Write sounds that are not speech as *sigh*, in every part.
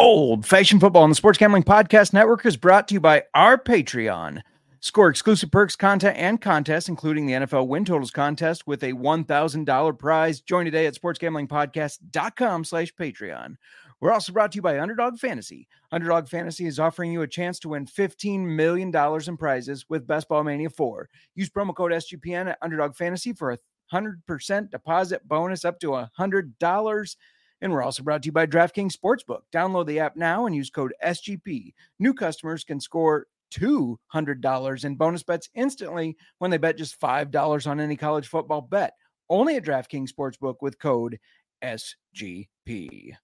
Old Fashioned Football on the Sports Gambling Podcast Network is brought to you by our Patreon. Score exclusive perks, content, and contests, including the NFL Win Totals contest with a $1,000 prize. Join today at sportsgamblingpodcast.com slash Patreon. We're also brought to you by Underdog Fantasy. Underdog Fantasy is offering you a chance to win $15 million in prizes with Best Ball Mania 4. Use promo code SGPN at Underdog Fantasy for a 100% deposit bonus up to $100. And we're also brought to you by DraftKings Sportsbook. Download the app now and use code SGP. New customers can score $200 in bonus bets instantly when they bet just $5 on any college football bet. Only at DraftKings Sportsbook with code SGP.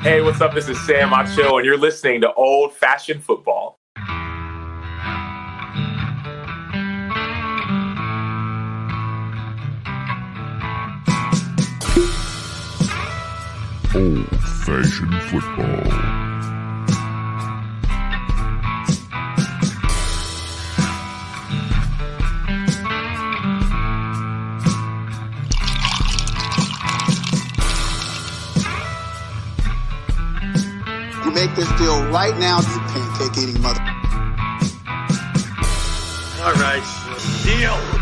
Hey, what's up? This is Sam Acho, and you're listening to Old Fashioned Football. Old Fashioned Football. You make this deal right now, you pancake eating mother. All right, deal.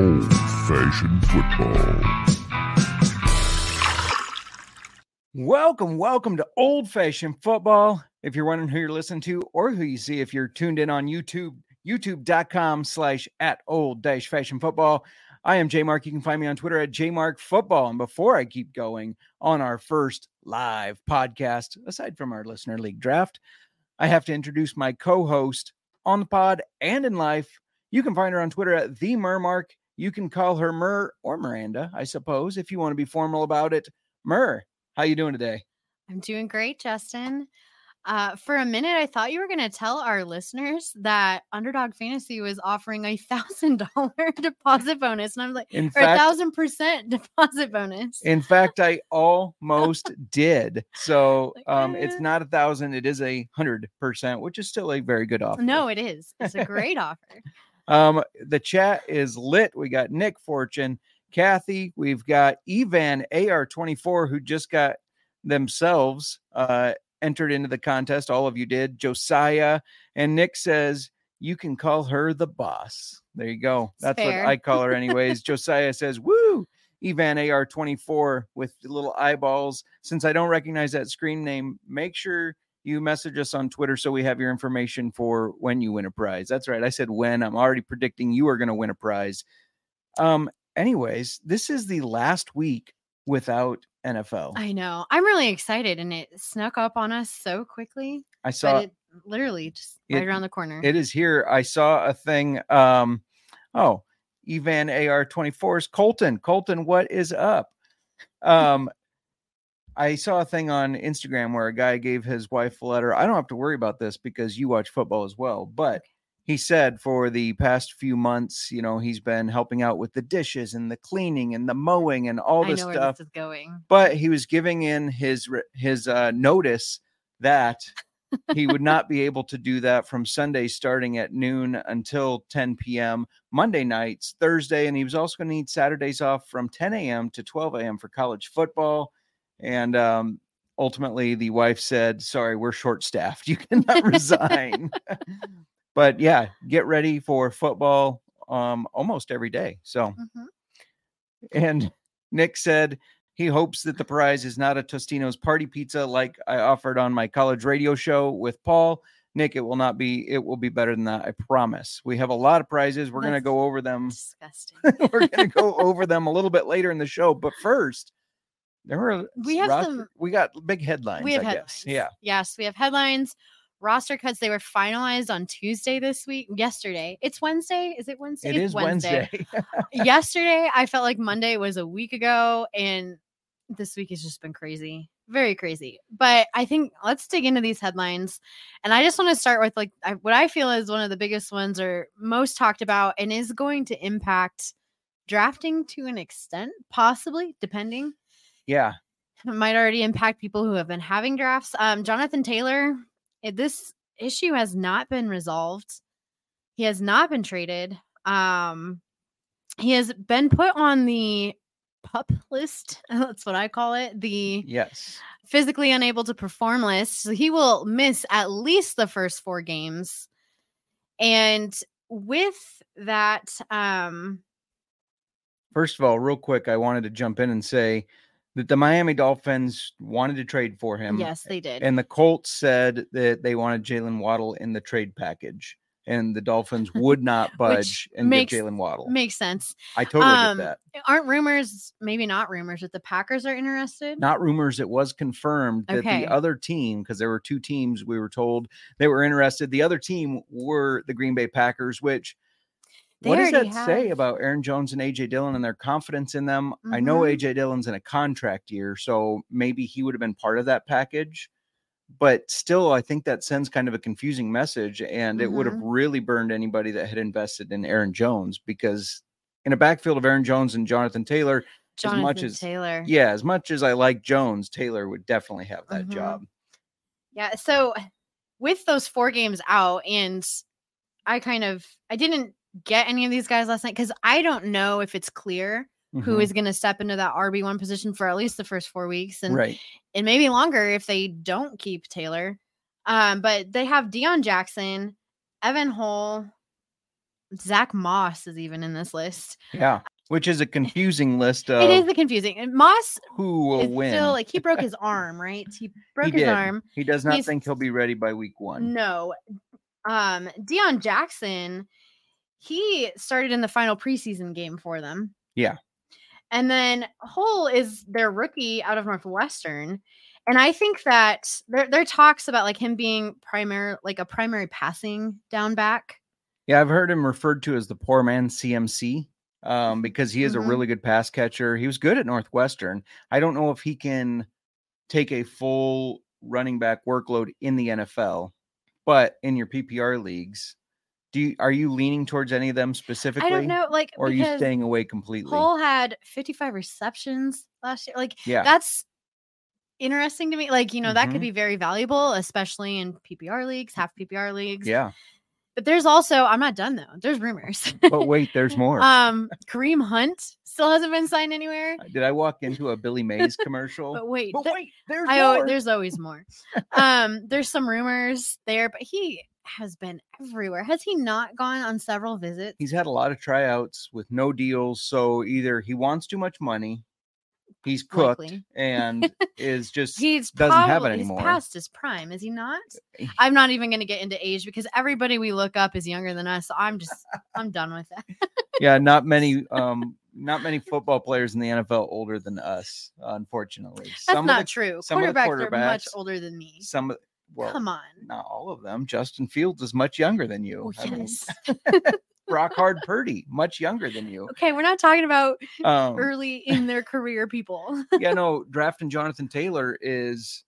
Old Fashioned Football. Welcome, welcome to Old Fashioned Football. If you're wondering who you're listening to or who you see, if you're tuned in on YouTube, youtube.com slash at old dash fashion football. I am J Mark. You can find me on Twitter at JMark Football. And before I keep going on our first live podcast, aside from our listener league draft, I have to introduce my co-host on the pod and in life. You can find her on Twitter at the Mermark. You can call her Mer or Miranda, I suppose, if you want to be formal about it. Mer, how you doing today? I'm doing great, Justin. Uh, for a minute, I thought you were going to tell our listeners that Underdog Fantasy was offering a *laughs* thousand dollar deposit bonus, and I'm like, In or a thousand percent deposit bonus. In fact, I almost *laughs* did. So um, it's not a thousand; it is a hundred percent, which is still a very good offer. No, it is. It's a great offer. Um, the chat is lit. We got Nick Fortune, Kathy. We've got Evan AR24, who just got themselves uh, entered into the contest. All of you did. Josiah and Nick says you can call her the boss. There you go. That's fair. what I call her, *laughs* anyways. Josiah says, "Woo." Evan AR24 with the little eyeballs. Since I don't recognize that screen name, make sure you message us on Twitter so we have your information for when you win a prize. That's right. I said when. I'm already predicting you are going to win a prize. Um anyways, this is the last week without NFL. I know. I'm really excited, and it snuck up on us so quickly. I saw it literally just right it- around the corner. it is here. I saw a thing um oh, Evan AR24's Colton. Colton, what is up? Um I saw a thing on Instagram where a guy gave his wife a letter. I don't have to worry about this because you watch football as well, but he said for the past few months, you know, he's been helping out with the dishes and the cleaning and the mowing and all this stuff. this is going. But he was giving in his his uh, notice that he would not be able to do that from Sunday starting at noon until 10 p.m. Monday nights, Thursday, and he was also going to need Saturdays off from 10 a.m. to 12 a.m. for college football. And um, ultimately, the wife said, "Sorry, we're short staffed. *laughs* You cannot resign." *laughs* but yeah, get ready for football um, almost every day. So Mhm. and Nick said he hopes that the prize is not a Totino's party pizza like I offered on my college radio show with Paul. Nick, it will not be, it will be better than that. I promise. We have a lot of prizes. We're going to go over them. Disgusting. *laughs* We're going to go over them a little bit later in the show. But first, there were, We have roster- some- we got big headlines, we have I headlines. guess. Yeah. Yes, we have headlines. Roster cuts. They were finalized on Tuesday this week. Yesterday. It's Wednesday. Is it Wednesday? It It's is Wednesday. *laughs* Yesterday, I felt like Monday was a week ago, and this week has just been crazy. Very crazy. But I think let's dig into these headlines. And I just want to start with like I, what I feel is one of the biggest ones or most talked about and is going to impact drafting to an extent, possibly, depending yeah. it *laughs* might already impact people who have been having drafts. Um, Jonathan Taylor, eh, this issue has not been resolved. He has not been traded. Um, he has been put on the pup list. *laughs* That's what I call it. The Yes. physically unable to perform list. So he will miss at least the first four games. And with that, um, First of all, real quick, I wanted to jump in and say that the Miami Dolphins wanted to trade for him. yes, they did. And the Colts said that they wanted Jaylen Waddle in the trade package. And the Dolphins *laughs* would not budge and makes- give Jaylen Waddle. Makes sense. I totally um, get that. Aren't rumors, maybe not rumors, that the Packers are interested? Not rumors, it was confirmed that Okay. the other team, because there were two teams we were told they were interested. The other team were the Green Bay Packers, which They what does that already say about Aaron Jones and AJ Dillon and their confidence in them? I know Mhm. AJ Dillon's in a contract year, so maybe he would have been part of that package. But still, I think that sends kind of a confusing message, and it would have Mhm. really burned anybody that had invested in Aaron Jones because in a backfield of Aaron Jones and Jonathan Taylor, Jonathan much as- Taylor. yeah, as much as I like Jones, Taylor would definitely have that Mhm. job. Yeah. So with those four games out, and I kind of I didn't get any of these guys last night because I don't know if it's clear who Mhm. is going to step into that RB one position for at least the first four weeks, and right? and maybe longer if they don't keep Taylor. Um, but they have Deon Jackson, Evan Hull, Zack Moss is even in this list. Yeah, which is a confusing list of it is the confusing. And Moss who will win. still like he broke his arm, right? He broke he his arm. He does not He's- think he'll be ready by week one. No. Um, Deon Jackson, he started in the final preseason game for them. Yeah. And then Hull is their rookie out of Northwestern. And I think that there there are talks about like him being primary like a primary passing down back. Yeah, I've heard him referred to as the poor man CMC um, *laughs* because he is Mhm. a really good pass catcher. He was good at Northwestern. I don't know if he can take a full running back workload in the NFL, but in your PPR leagues, do you are you leaning towards any of them specifically? I don't know, like Or are you staying away completely? Hull had 55 receptions last year. Like yeah. that's interesting to me. Like, you know, that Mhm. could be very valuable, especially in PPR leagues, half PPR leagues. yeah. But there's also, I'm not done though. There's rumors. But wait, there's *laughs* more. um, Kareem Hunt still hasn't been signed anywhere. Did I walk into a Billy Mays commercial? But wait, But th- wait, there's I more. there's always more. *laughs* um, there's some rumors there, but he has been everywhere. Has he not gone on several visits? he's had a lot of tryouts with no deals. So either he wants too much money, he's cooked, Likely. and *laughs* is just He's doesn't have it anymore. He's past his prime, is he not? Eh. I'm not even going to get into age because everybody we look up is younger than us. So I'm just, I'm *laughs* done with that. yeah, not *laughs* many, um, not many football players in the NFL older than us, unfortunately. That's some not of the, true. some the Quarterbacks are much older than me. some of well, Come on. not all of them. Justin Fields is much younger than you. Oh, I mean, yes. *laughs* Brock Hard Purdy, much younger than you. okay, we're not talking about Um, early in their career people. *laughs* yeah, *laughs* no, drafting Jonathan Taylor is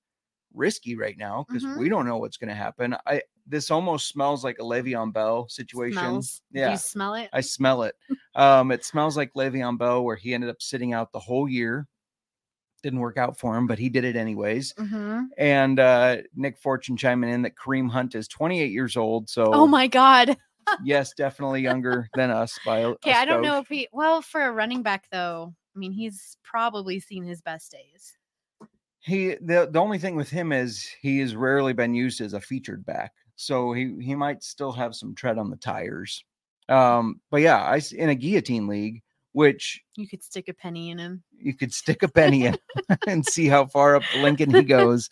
risky right now because Mhm. we don't know what's going to happen. I this almost smells like a Le'Veon Bell situation. Smells. Do Yeah, you smell it? I smell it. Um, it smells like Le'Veon Bell, where he ended up sitting out the whole year. Didn't work out for him, but he did it anyways. hmm And uh, Nick Fortune chiming in that Kareem Hunt is 28 years old. So, Oh my God. *laughs* yes, definitely younger than us by a, Okay, I don't know if he, well, for a running back though, I mean, he's probably seen his best days. he the, the only thing with him is he has rarely been used as a featured back so he he might still have some tread on the tires um but yeah I in a guillotine league which You could stick a penny in him. you could stick a penny in *laughs* *laughs* and see how far up lincoln he goes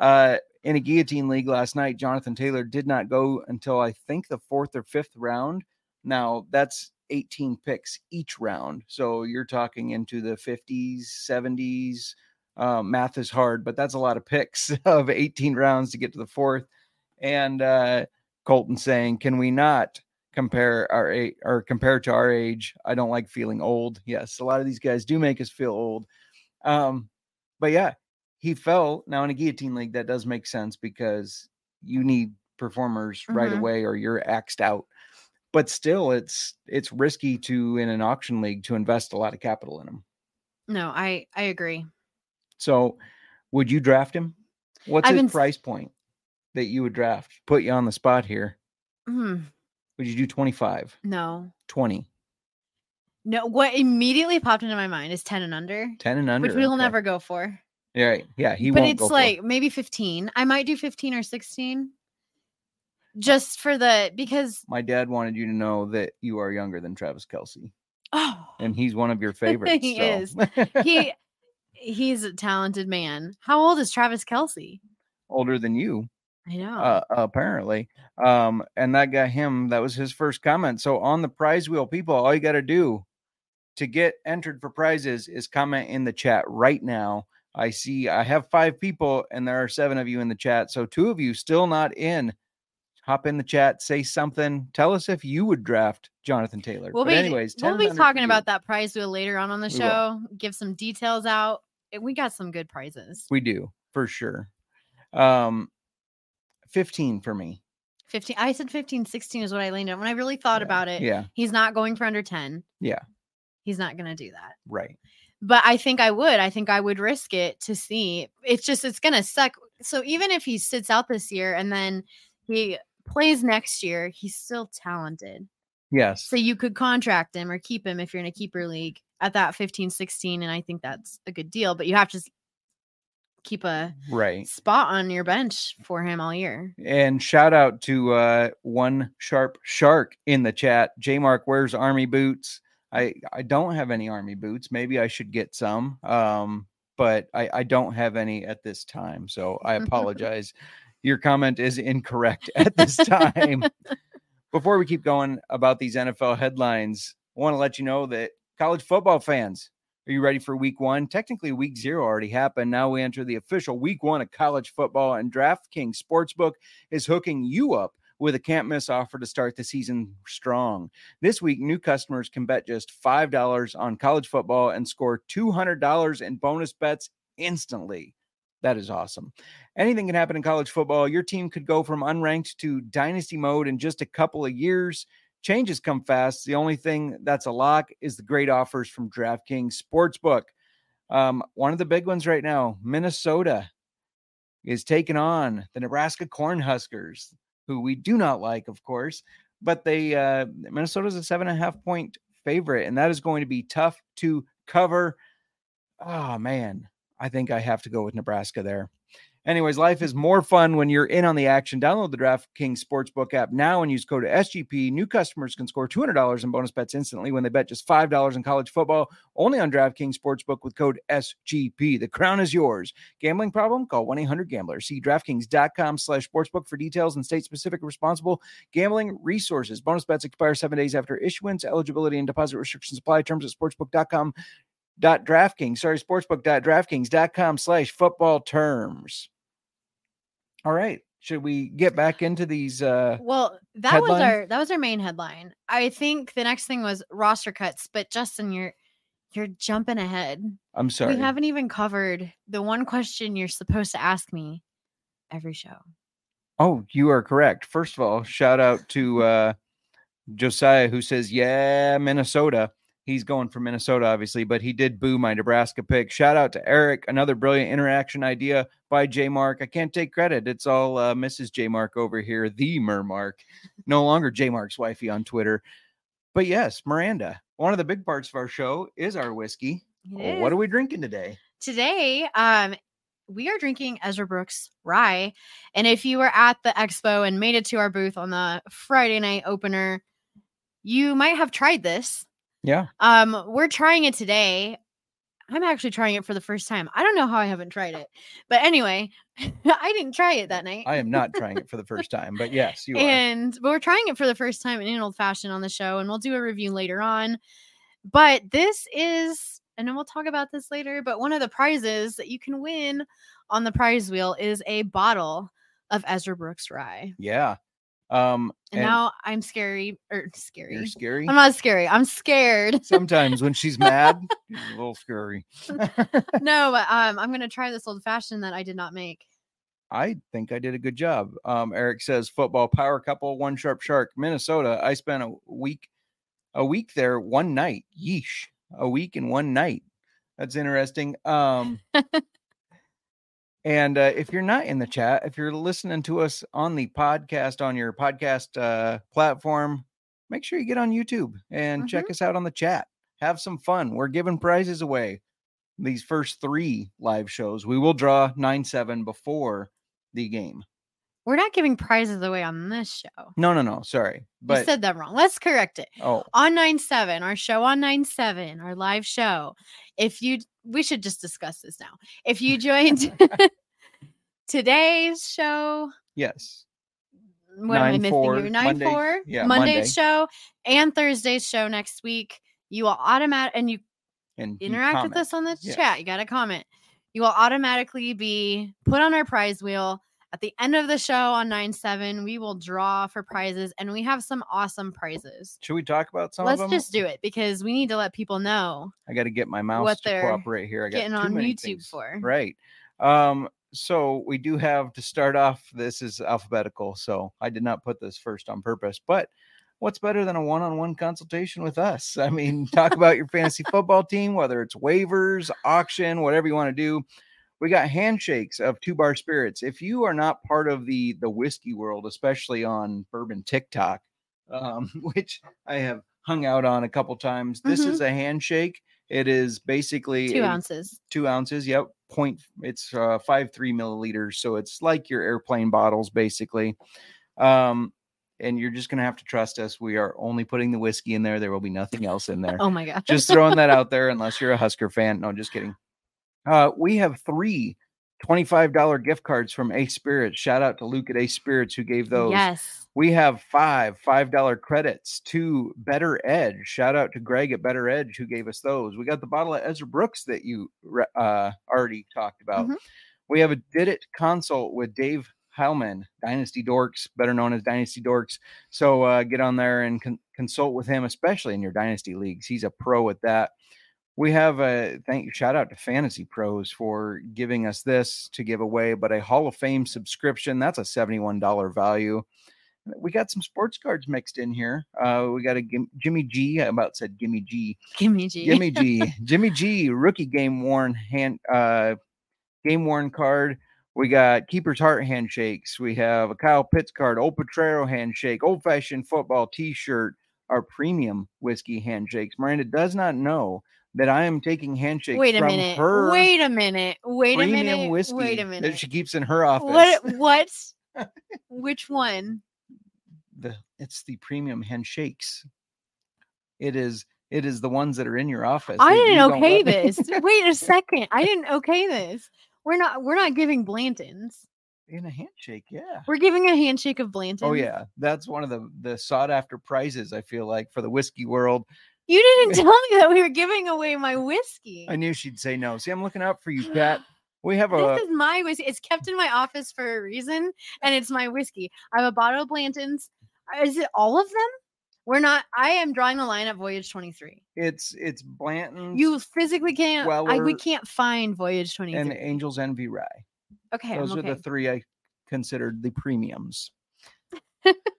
uh in a guillotine league last night jonathan taylor did not go until i think the fourth or fifth round now that's 18 picks each round so you're talking into the 50s 70s uh, math is hard, but that's a lot of picks *laughs* of 18 rounds to get to the fourth. And uh, Colton saying, "Can we not compare our age or compare to our age? I don't like feeling old." Yes, a lot of these guys do make us feel old. Um, but yeah, he fell. Now in a guillotine league, that does make sense because you need performers right Mhm. away or you're axed out. But still, it's it's risky to in an auction league to invest a lot of capital in them. No, I I agree. So, would you draft him? What's I've his been price point that you would draft? Put you on the spot here. Hmm. Would you do 25? No. 20? No, what immediately popped into my mind is 10 and under, 10 and under. which we'll okay. never go for. Yeah, right. Yeah, he but won't it's go for like maybe 15. I might do 15 or 16 just for the because My dad wanted you to know that you are younger than Travis Kelce, oh, and he's one of your *laughs* favorites. He so. is. *laughs* he he's a talented man. How old is Travis Kelce? older than you, I know. uh, apparently. Um, and that got him. That was his first comment. So on the prize wheel, people, all you got to do to get entered for prizes is comment in the chat right now. I see I have five people, and there are seven of you in the chat. So two of you still not in. Hop in the chat, say something. Tell us if you would draft Jonathan Taylor. we'll but be anyways, we'll be talking about that prize wheel later on on the show. Give some details out. And We got some good prizes. We do for sure. Um, fifteen for me. 15 I said 15 16 is what I leaned on. When I really thought Yeah. about it, Yeah, he's not going for under 10. Yeah. He's not going to do that. right. but I think I would. I think I would risk it to see. It's just it's gonna suck. So even if he sits out this year and then he plays next year, he's still talented. Yes. So you could contract him or keep him if you're in a keeper league at that 15, 16, and I think that's a good deal. But you have to keep a right. spot on your bench for him all year. And shout out to uh, one sharp shark in the chat. J Mark wears army boots. I I don't have any army boots. Maybe I should get some. Um, but I I don't have any at this time. So I *laughs* apologize. Your comment is incorrect *laughs* at this time. Before we keep going about these NFL headlines, I want to let you know that college football fans, are you ready for week one? Technically, week zero already happened. Now we enter the official week one of college football, and DraftKings Sportsbook is hooking you up with a can't miss offer to start the season strong. This week, new customers can bet just $5 on college football and score $200 in bonus bets instantly. That is awesome. Anything can happen in college football. Your team could go from unranked to dynasty mode in just a couple of years. Changes come fast. The only thing that's a lock is the great offers from DraftKings Sportsbook. Um, one of the big ones right now, Minnesota is taking on the Nebraska Cornhuskers, who we do not like, of course, but they uh Minnesota's a seven and a half point favorite, and that is going to be tough to cover. Oh man, I think I have to go with Nebraska there. Anyways, life is more fun when you're in on the action. Download the DraftKings Sportsbook app now and use code SGP. New customers can score $200 in bonus bets instantly when they bet just $5 in college football. Only on DraftKings Sportsbook with code SGP. The crown is yours. Gambling problem? Call 1-800-GAMBLER. See DraftKings.com slash sportsbook for details and state-specific responsible gambling resources. Bonus bets expire seven days after issuance. Eligibility and deposit restrictions apply. Terms at sportsbook.com dot DraftKings. Sorry, sportsbook.draftkings.com slash football terms. All right. Should we get back into these? Uh, Well, that was our that was our main headline. I think the next thing was roster cuts, but Justin, you're you're jumping ahead. I'm sorry. We haven't even covered the one question you're supposed to ask me every show. Oh, you are correct. First of all, shout out to *laughs* uh, Josiah who says, "Yeah, Minnesota." He's going for Minnesota, obviously, but he did boo my Nebraska pick. Shout out to Eric, another brilliant interaction idea by J Mark. I can't take credit; it's all uh, Mrs. J Mark over here, the Mermark, no longer J Mark's wifey on Twitter. But yes, Miranda. One of the big parts of our show is our whiskey. It What is. are we drinking today? today um we are drinking ezra brooks rye and if you were at the expo and made it to our booth on the friday night opener you might have tried this Yeah, um we're trying it today. I'm actually trying it for the first time. I don't know how i haven't tried it but anyway *laughs* i didn't try it that night. I am not trying it for the *laughs* first time, but yes, you are. and but we're trying it for the first time in an old fashioned on the show and we'll do a review later on. But this is and then we'll talk about this later but one of the prizes that you can win on the prize wheel is a bottle of ezra brooks rye. Yeah. Um, and, now i'm scary or scary you're scary. i'm not scary i'm scared Sometimes when she's mad, *laughs* she's a little scary. *laughs* no but um i'm gonna try this old fashioned that i did not make I think I did a good job. Um, Eric says football power couple, one sharp shark, Minnesota. I spent a week, a week there, one night. Yeesh, a week and one night. That's interesting. Um, *laughs* and uh, if you're not in the chat, if you're listening to us on the podcast on your podcast uh, platform, make sure you get on YouTube and check us out on the chat. Have some fun. We're giving prizes away these first three live shows. We will draw 9 7 before the game. We're not giving prizes away on this show. No, no, no. Sorry. you But said that wrong. Let's correct it. oh, On 9 7, our show on 9 7, our live show. If you, we should just discuss this now. If you joined *laughs* today's show, yes. what am I missing 9-4, here? 9 Monday- 4, yeah, Monday's Monday. show, and Thursday's show next week. You will automatic and you And you interact with us on the Yes. chat. You got to comment. You will automatically be put on our prize wheel. At the end of the show on 9 7, we will draw for prizes and we have some awesome prizes. Should we talk about some Let's of them? just do it because we need to let people know I got to get my mouse what to cooperate here. I got getting on YouTube things. for. Right. Um, so we do have to start off. This is alphabetical, so I did not put this first on purpose. But what's better than a one-on-one consultation with us? I mean, talk about your fantasy football team, whether it's waivers, auction, whatever you want to do. We got handshakes of two bar spirits. If you are not part of the the whiskey world, especially on bourbon TikTok, um, *laughs* which I have hung out on a couple times, this Mhm. is a handshake. It is basically Two a- ounces. two ounces. Yep, point. It's uh, five three milliliters, so it's like your airplane bottles, basically. Um, and you're just gonna have to trust us. We are only putting the whiskey in there. There will be nothing else in *laughs* there. Oh my God. just throwing that out there, unless you're a Husker fan. No, just kidding. Uh, we have three $25 gift cards from Ace Spirits. Shout out to Luke at Ace Spirits who gave those. Yes. We have five $5 credits to Better Edge. Shout out to Greg at Better Edge who gave us those. We got the bottle of Ezra Brooks that you uh, already talked about. Mhm. We have a Did It consult with Dave Heilman, Dynasty Dorks, better known as Dynasty Dorks. So uh, get on there and con- consult with him, especially in your Dynasty leagues. He's a pro at that. We have a thank you shout out to Fantasy Pros for giving us this to give away, but a Hall of Fame subscription that's a $71 value. We got some sports cards mixed in here. Uh, we got a Jimmy G. I about said Gimme G. Gimme G. Jimmy G. *laughs* Jimmy G. Rookie game worn hand uh, game worn card. We got Keeper's Heart handshakes. We have a Kyle Pitts card, Old Potrero handshake, old fashioned football t shirt, our premium whiskey handshakes. Miranda does not know that I am taking handshakes Wait a from minute. her Wait a minute. Wait a minute. whiskey Wait a minute. that she keeps in her office. What? What? *laughs* Which one? the it's the premium handshakes. It is it is the ones that are in your office. I you didn't okay this. *laughs* Wait a second. I didn't *laughs* okay this. We're not. We're not giving Blantons. in a handshake, yeah. We're giving a handshake of oh, Blantons. Oh yeah, that's one of the the sought after prizes. I feel like for the whiskey world. You didn't *laughs* tell me that we were giving away my whiskey. I knew she'd say no. See, I'm looking out for you, *gasps* Pat. We have a This is my whiskey. It's kept in my office for a reason, and it's my whiskey. I have a bottle of Blanton's. Uh, Is it all of them? We're not. I am drawing the line at Voyage 23. it's it's Blanton's You physically can't. I, we can't find Voyage 23. and Angels Envy Rye. okay, Those I'm are the three I considered the premiums. *laughs*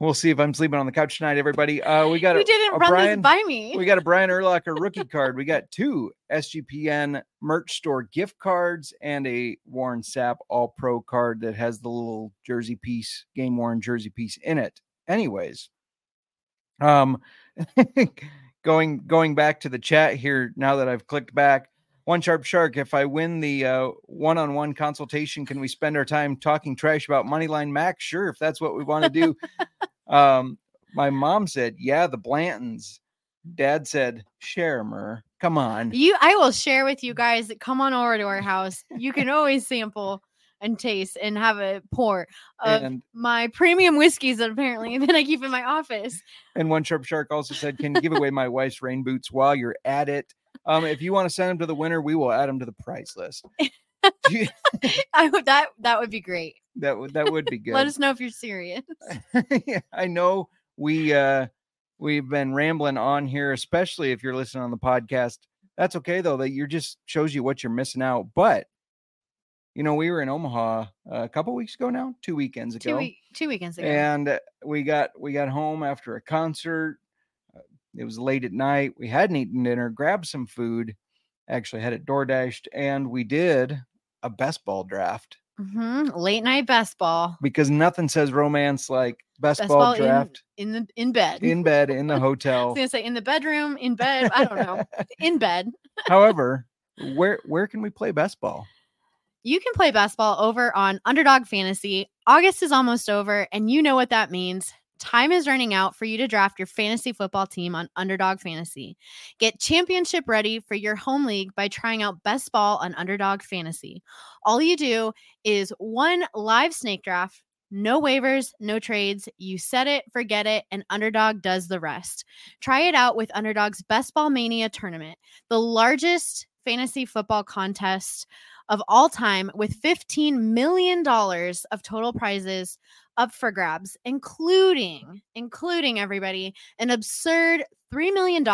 we'll see if I'm sleeping on the couch tonight, everybody. Uh, we got a, didn't a run Brian. this by me. we got a Brian Urlacher *laughs* rookie card. We got two SGPN merch store gift cards and a Warren Sapp All Pro card that has the little jersey piece, game worn jersey piece in it. Anyways, um, *laughs* going going back to the chat here now that I've clicked back. One sharp shark. If I win the uh, one-on-one consultation, can we spend our time talking trash about Moneyline Max? Sure, if that's what we want to do. *laughs* um, my mom said, "Yeah, the Blantons." Dad said, "Share, Mer. Come on." You, I will share with you guys. that Come on over to our house. You can always sample and taste and have a pour of And my premium whiskeys that apparently that I keep in my office. and one sharp shark also said, "Can you give away my wife's rain boots while you're at it? Um, if you want to send them to the winner, we will add them to the prize list." *laughs* You- I would that that would be great. that would that would be *laughs* good. Let us know if you're serious. *laughs* yeah, I know we uh we've been rambling on here, especially if you're listening on the podcast. That's okay though, that you're just shows you what you're missing out. But you know, we were in Omaha a couple weeks ago now, two weekends ago. Two week, two weekends ago. and we got we got home after a concert it was late at night we hadn't eaten dinner grabbed some food actually had it door dashed and we did a best ball draft Mhm, Late night best ball. because nothing says romance like best, Best ball, ball draft in the in bed. in, bed in the hotel. *laughs* I was gonna say in the bedroom, in bed. I don't know. *laughs* in bed. However, where where can we play best ball? You can play best ball over on Underdog Fantasy. August is almost over, and you know what that means. Time is running out for you to draft your fantasy football team on Underdog Fantasy. Get championship ready for your home league by trying out Best Ball on Underdog Fantasy. All you do is one live snake draft, no waivers, no trades. You set it, forget it, and Underdog does the rest. Try it out with Underdog's Best Ball Mania tournament, the largest fantasy football contest of all time with $15 million of total prizes up for grabs, including, mm-hmm. including everybody, an absurd $3 million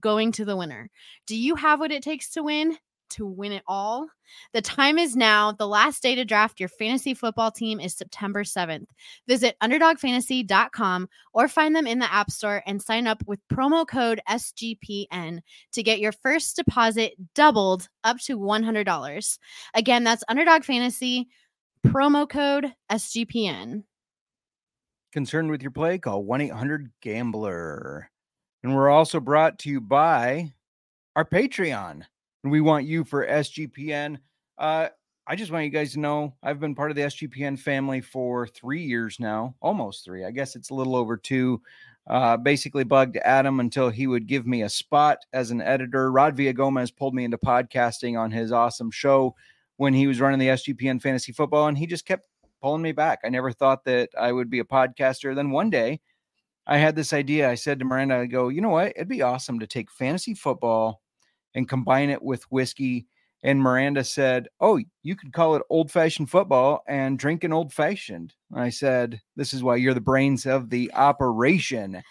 going to the winner. Do you have what it takes to win? To win it all? The time is now. The last day to draft your fantasy football team is September 7th. Visit underdogfantasy.com or find them in the App Store and sign up with promo code SGPN to get your first deposit doubled up to $100. Again, that's Underdog Fantasy, promo code SGPN. Concerned with your play? Call 1 800 Gambler. And we're also brought to you by our Patreon. And we want you for SGPN. Uh, I just want you guys to know I've been part of the SGPN family for three years now, almost three. I guess it's a little over two. Uh, basically, bugged Adam until he would give me a spot as an editor. Rod Villagomez pulled me into podcasting on his awesome show when he was running the SGPN fantasy football, and he just kept pulling me back. I never thought that I would be a podcaster. Then one day I had this idea. I said to Miranda, I go, you know what? It'd be awesome to take fantasy football and combine it with whiskey. And Miranda said, Oh, you could call it old fashioned football and drink an old fashioned. I said, This is why you're the brains of the operation.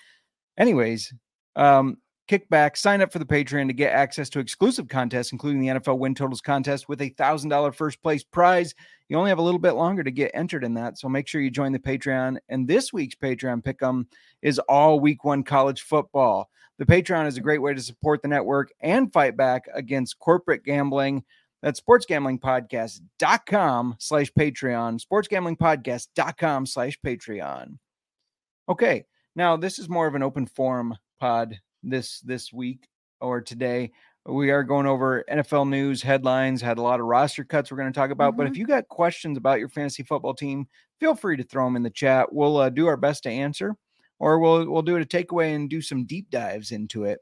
Anyways, um, kick back, sign up for the Patreon to get access to exclusive contests, including the NFL win totals contest with a thousand dollar first place prize. You only have a little bit longer to get entered in that. So make sure you join the Patreon. And this week's Patreon pick'em is all week one college football. The Patreon is a great way to support the network and fight back against corporate gambling. That's sportsgamblingpodcast.com slash Patreon, sportsgamblingpodcast.com slash Patreon. Okay. Now this is more of an open forum pod this this week or today. We are going over NFL news headlines, had a lot of roster cuts we're going to talk about. But if you got questions about your fantasy football team, feel free to throw them in the chat. We'll uh, do our best to answer, or we'll we'll do it a takeaway and do some deep dives into it.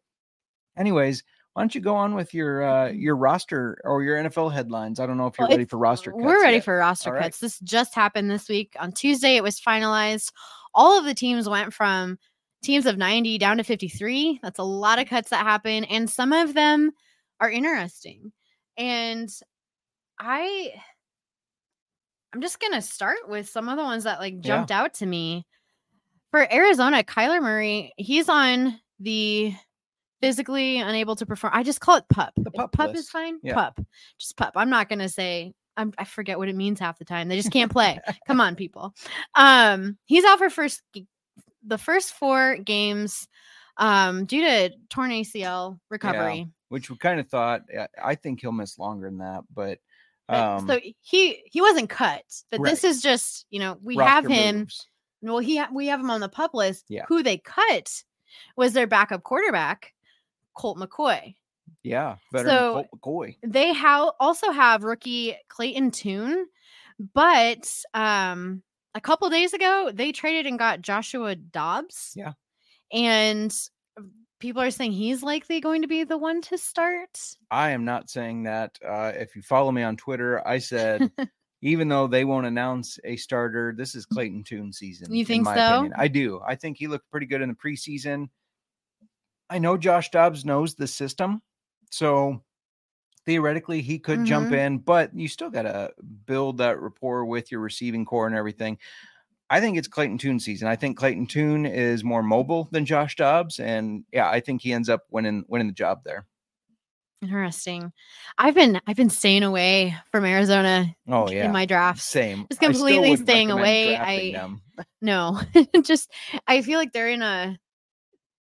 Anyways, why don't you go on with your uh, your roster or your NFL headlines? I don't know if you're Well, ready for roster cuts. We're ready yet. for roster All right. cuts. This just happened this week. On Tuesday, it was finalized. All of the teams went from teams of 90 down to 53. That's a lot of cuts that happen. And some of them are interesting. And I I'm just gonna start with some of the ones that like jumped out to me. For Arizona, Kyler Murray, he's on the physically unable to perform. I just call it pup. The pup pup is fine. Yeah. Pup. Just pup. I'm not gonna say I'm, I forget what it means half the time. They just can't play. *laughs* Come on, people. Um, he's out for first the first four games um due to torn ACL recovery. which we kind of thought. I- I think he'll miss longer than that, but um, so he he wasn't cut, but this is just you know we have him. moves. Well, he ha- we have him on the pup list. Yeah. Who they cut was their backup quarterback, Colt McCoy. Yeah, So- Colt McCoy. They how also have rookie Clayton Tune, but um a couple days ago they traded and got Joshua Dobbs. Yeah. And people are saying he's likely going to be the one to start. I am not saying that. Uh, if you follow me on Twitter, I said *laughs* even though they won't announce a starter, this is Clayton Tune season. You think so? opinion. I do. I think he looked pretty good in the preseason. I know Josh Dobbs knows the system, so theoretically he could jump Mhm. in, but you still got to build that rapport with your receiving corps and everything. I think it's Clayton Tune season. I think Clayton Tune is more mobile than Josh Dobbs, and yeah, I think he ends up winning winning the job there. Interesting. I've been I've been staying away from Arizona Oh yeah, in my drafts. same. Just completely staying away. I- them. *laughs* No, *laughs* just I feel like they're in a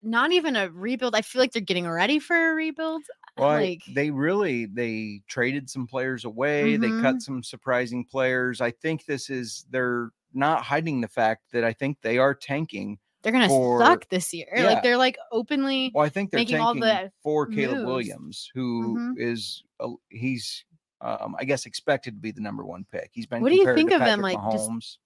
not even a rebuild. I feel like they're getting ready for a rebuild. Well, like they really they traded some players away. They Mhm. cut some surprising players. I think this is they're not hiding the fact that I think they are tanking. they're gonna for- suck this year. Yeah. Like they're like openly Well, I think they're Making all the for Caleb moves. Williams, who is Mhm. a he's um, I guess expected to be the number one pick. He's been What do you think of them, Patrick like, just-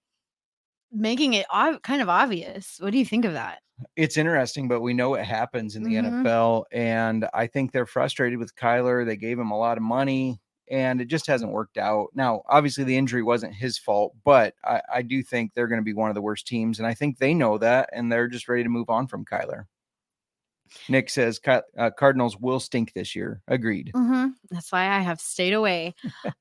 making it ob- kind of obvious. What do you think of that? It's interesting, but we know what happens in the Mhm. NFL. And I think they're frustrated with Kyler. They gave him a lot of money and it just hasn't worked out. Now, obviously, the injury wasn't his fault, but I, I do think they're going to be one of the worst teams. And I think they know that and they're just ready to move on from Kyler. Nick says uh, Cardinals will stink this year. Agreed. hmm That's why I have stayed away.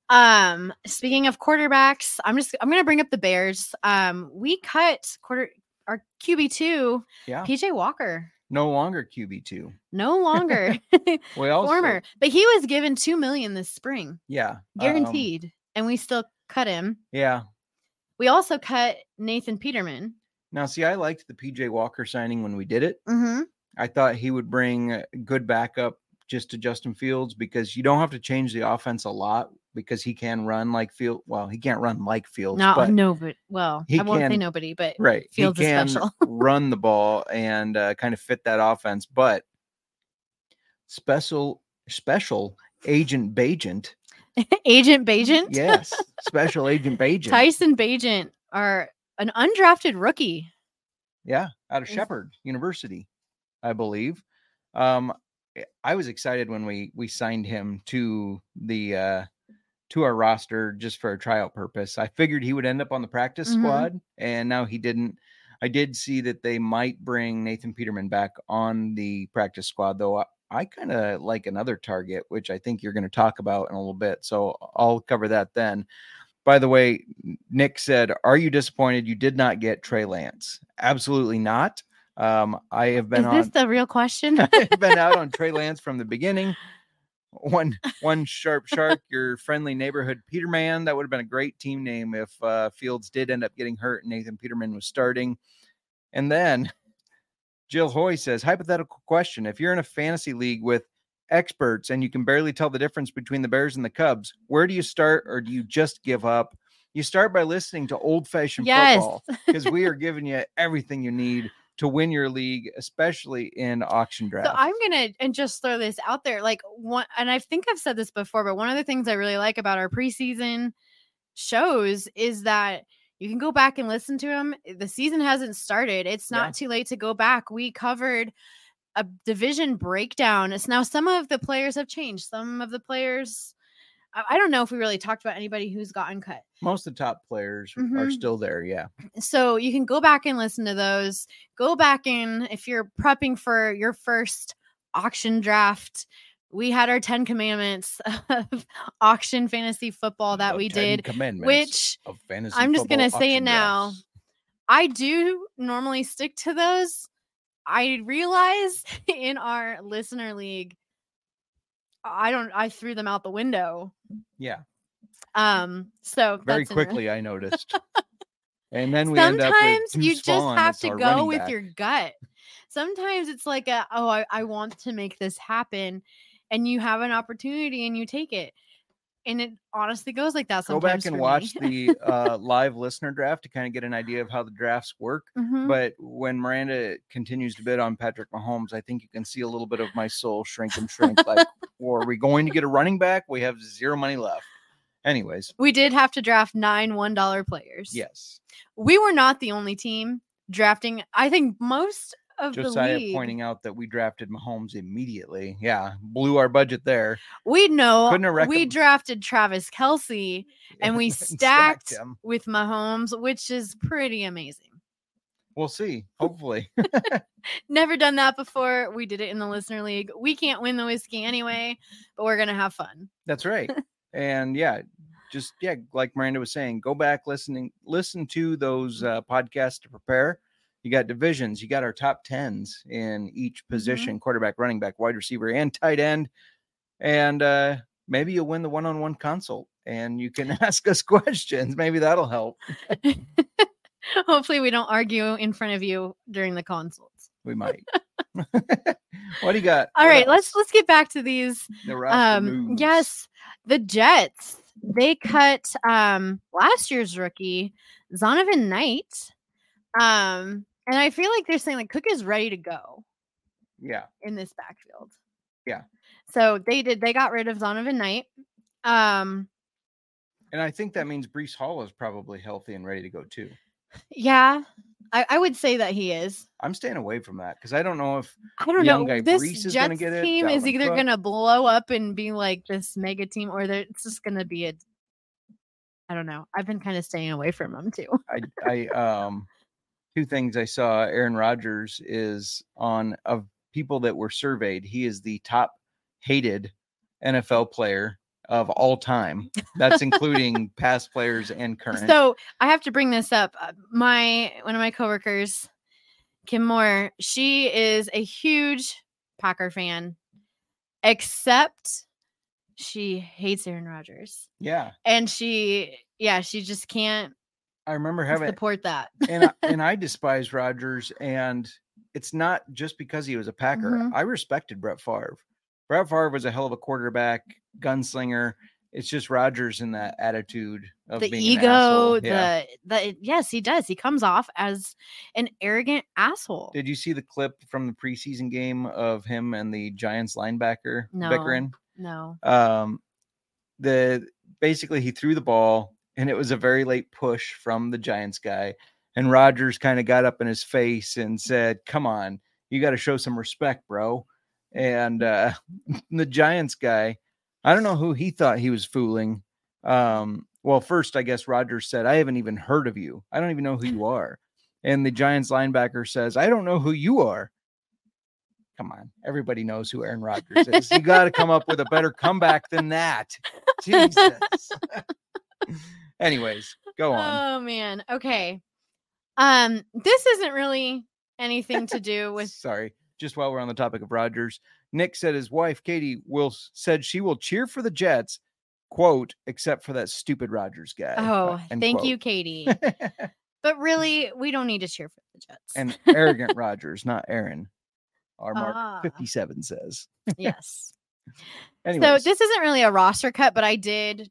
um, speaking of quarterbacks, I'm just I'm gonna bring up the Bears. Um, we cut quarter our QB two, Yeah. PJ Walker, No longer QB2. no longer *laughs* We *laughs* also, former, but he was given two million this spring, Yeah. um, guaranteed, and we still cut him. yeah. We also cut Nathan Peterman. Now, see, I liked the PJ Walker signing when we did it. Mm-hmm. I thought he would bring good backup just to Justin Fields because you don't have to change the offense a lot because he can run like Field. Well, he can't run like Fields, No, but no, but well, he I won't say nobody, but right, Fields he can special. *laughs* run the ball and uh, kind of fit that offense. But special, special agent Bagent, *laughs* Agent Bagent, yes, *laughs* special agent Bagent, Tyson Bagent are an undrafted rookie. Yeah, out of Is- Shepherd University, I believe. Um, I was excited when we we signed him to the uh to our roster just for a tryout purpose. I figured he would end up on the practice Mhm. squad, and now he didn't. I did see that they might bring Nathan Peterman back on the practice squad, though. I, I kind of like another target, which I think you're going to talk about in a little bit. So I'll cover that then. By the way, Nick said, "Are you disappointed you did not get Trey Lance?" Absolutely not. Um, I have been Is on. this the real question? *laughs* I've been out on *laughs* Trey Lance from the beginning. One one sharp shark, your friendly neighborhood Peterman. That would have been a great team name if uh, Fields did end up getting hurt and Nathan Peterman was starting. And then Jill Hoy says, hypothetical question: If you're in a fantasy league with experts and you can barely tell the difference between the Bears and the Cubs, where do you start, or do you just give up? You start by listening to old fashioned Yes. football because we are giving you everything you need to win your league, especially in auction draft. So I'm gonna and just throw this out there, like one, and I think I've said this before, but one of the things I really like about our preseason shows is that you can go back and listen to them. Eh, the season hasn't started; it's not too late to go back. We covered a division breakdown. It's now some of the players have changed. Some of the players, I don't know if we really talked about anybody who's gotten cut. Most of the top players are Mhm. still there. Yeah. so you can go back and listen to those go back in if you're prepping for your first auction draft we had our 10 commandments *laughs* of auction fantasy football that The we 10 did which of fantasy I'm just gonna say it now. drafts. i do normally stick to those i realize *laughs* in our listener league i don't i threw them out the window Yeah. um so Very quickly, I noticed. *laughs* and then we end up with sometimes you just have to go with back. your gut sometimes it's like a oh I, I want to make this happen and you have an opportunity and you take it and it honestly goes like that Go back and watch *laughs* the uh, live listener draft to kind of get an idea of how the drafts work. Mhm. But when Miranda continues to bid on Patrick Mahomes, I think you can see a little bit of my soul shrink and shrink. like, or *laughs* are we going to get a running back? We have zero money left. Anyways, we did have to draft nine one dollar players yes. we were not the only team drafting i think most of the Josiah league pointing out that we drafted Mahomes immediately. Yeah, blew our budget there. we know have we drafted travis kelce and we *laughs* stacked stacked with mahomes which is pretty amazing We'll see. Hopefully. *laughs* Never done that before. We did it in the listener league. We can't win the whiskey anyway, but we're gonna have fun. That's right. *laughs* and yeah, just yeah, like Miranda was saying, go back listening, listen to those uh, podcasts to prepare. You got divisions, you got our top tens in each position: quarterback, running back, wide receiver, and tight end. And uh, maybe you'll win the one-on-one consult, and you can *laughs* ask us questions. Maybe that'll help. *laughs* Hopefully, we don't argue in front of you during the consults. We might. *laughs* what do you got? All right, let's let's get back to these. The Um, moves. yes, the Jets. They cut um last year's rookie, Zonovan Knight. Um, and I feel like they're saying like Cook is ready to go Yeah. in this backfield. Yeah. So they did they got rid of Zonovan Knight. Um, And I think that means Breece Hall is probably healthy and ready to go too. yeah, I, I would say that he is. I'm staying away from that because I don't know if I don't young know. guy This Breece is Jets get it, team is either Cook. gonna blow up and be like this mega team, or it's just gonna be a. I don't know. I've been kind of staying away from them too. I I um two things I saw Aaron Rodgers is on of people that were surveyed, he is the top hated NFL player of all time. That's including *laughs* past players and current. So I have to bring this up. Uh, My one of my coworkers, Kim Moore, she is a huge Packer fan, except she hates Aaron Rodgers, yeah. and she, yeah, she just can't I remember having support that. and I, and *laughs* I despise Rodgers, and it's not just because he was a Packer. Mhm. I respected Brett Favre. Brett Favre was a hell of a quarterback, gunslinger. It's just Rodgers in that attitude of the being ego. Yeah. the the yes, he does. He comes off as an arrogant asshole. Did you see the clip from the preseason game of him and the Giants linebacker No. bickering? no, Um, the basically he threw the ball and it was a very late push from the Giants guy, and Rodgers kind of got up in his face and said, "Come on, you got to show some respect, bro." And uh, *laughs* the Giants guy, I don't know who he thought he was fooling. Um, well, first, I guess Rodgers said, I haven't even heard of you. I don't even know who you are. And the Giants linebacker says, I don't know who you are. Come on. Everybody knows who Aaron Rodgers is. You got to come up with a better comeback than that. *laughs* Jesus. *laughs* Anyways, go on. Oh man. Okay. Um, this isn't really anything to do with Sorry. Just while we're on the topic of Rodgers, Nick said his wife Katie will said she will cheer for the Jets, quote, except for that stupid Rodgers guy. Oh, uh, end thank you. Katie. *laughs* but really, we don't need to cheer for the Jets. and arrogant Rogers, not Aaron. Our mark Ah. 57 says. yes. *laughs* Anyways, So this isn't really a roster cut, but I did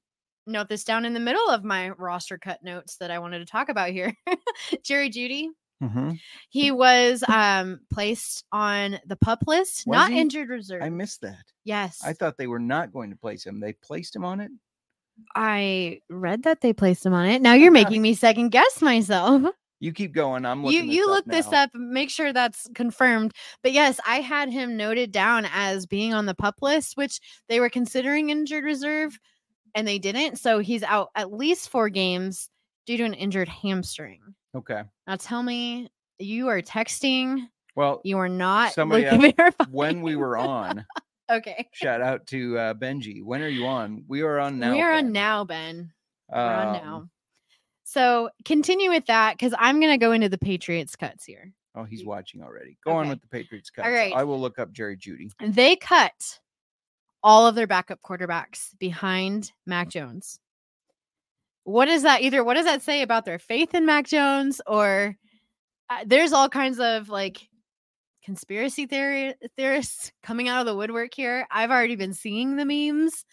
note this down in the middle of my roster cut notes that I wanted to talk about here. *laughs* Jerry Jeudy, Mhm. he was um placed on the pup list, Was not he? injured reserve. I missed that. yes. I thought they were not going to place him. They placed him on it. I read that they placed him on it. Now you're *laughs* making me second guess myself. *laughs* You keep going. I'm you looking. you look up this now. up, make sure that's confirmed. But yes, I had him noted down as being on the pup list, which they were considering injured reserve, and they didn't. So he's out at least four games due to an injured hamstring. Okay. Now tell me, you are texting. Well, You are not Somebody *laughs* verified. when we were on, *laughs* okay, shout out to uh, Benji. When are you on? We are on now. we are on now, Ben. We're on Um, now. So continue with that because I'm gonna go into the Patriots cuts here. Oh, he's watching already. Go on with the Patriots cuts. All right. I will look up Jerry Jeudy. they cut all of their backup quarterbacks behind Mac Jones. What does that either? What does that say about their faith in Mac Jones? Or uh, there's all kinds of like conspiracy theory theorists coming out of the woodwork here. I've already been seeing the memes,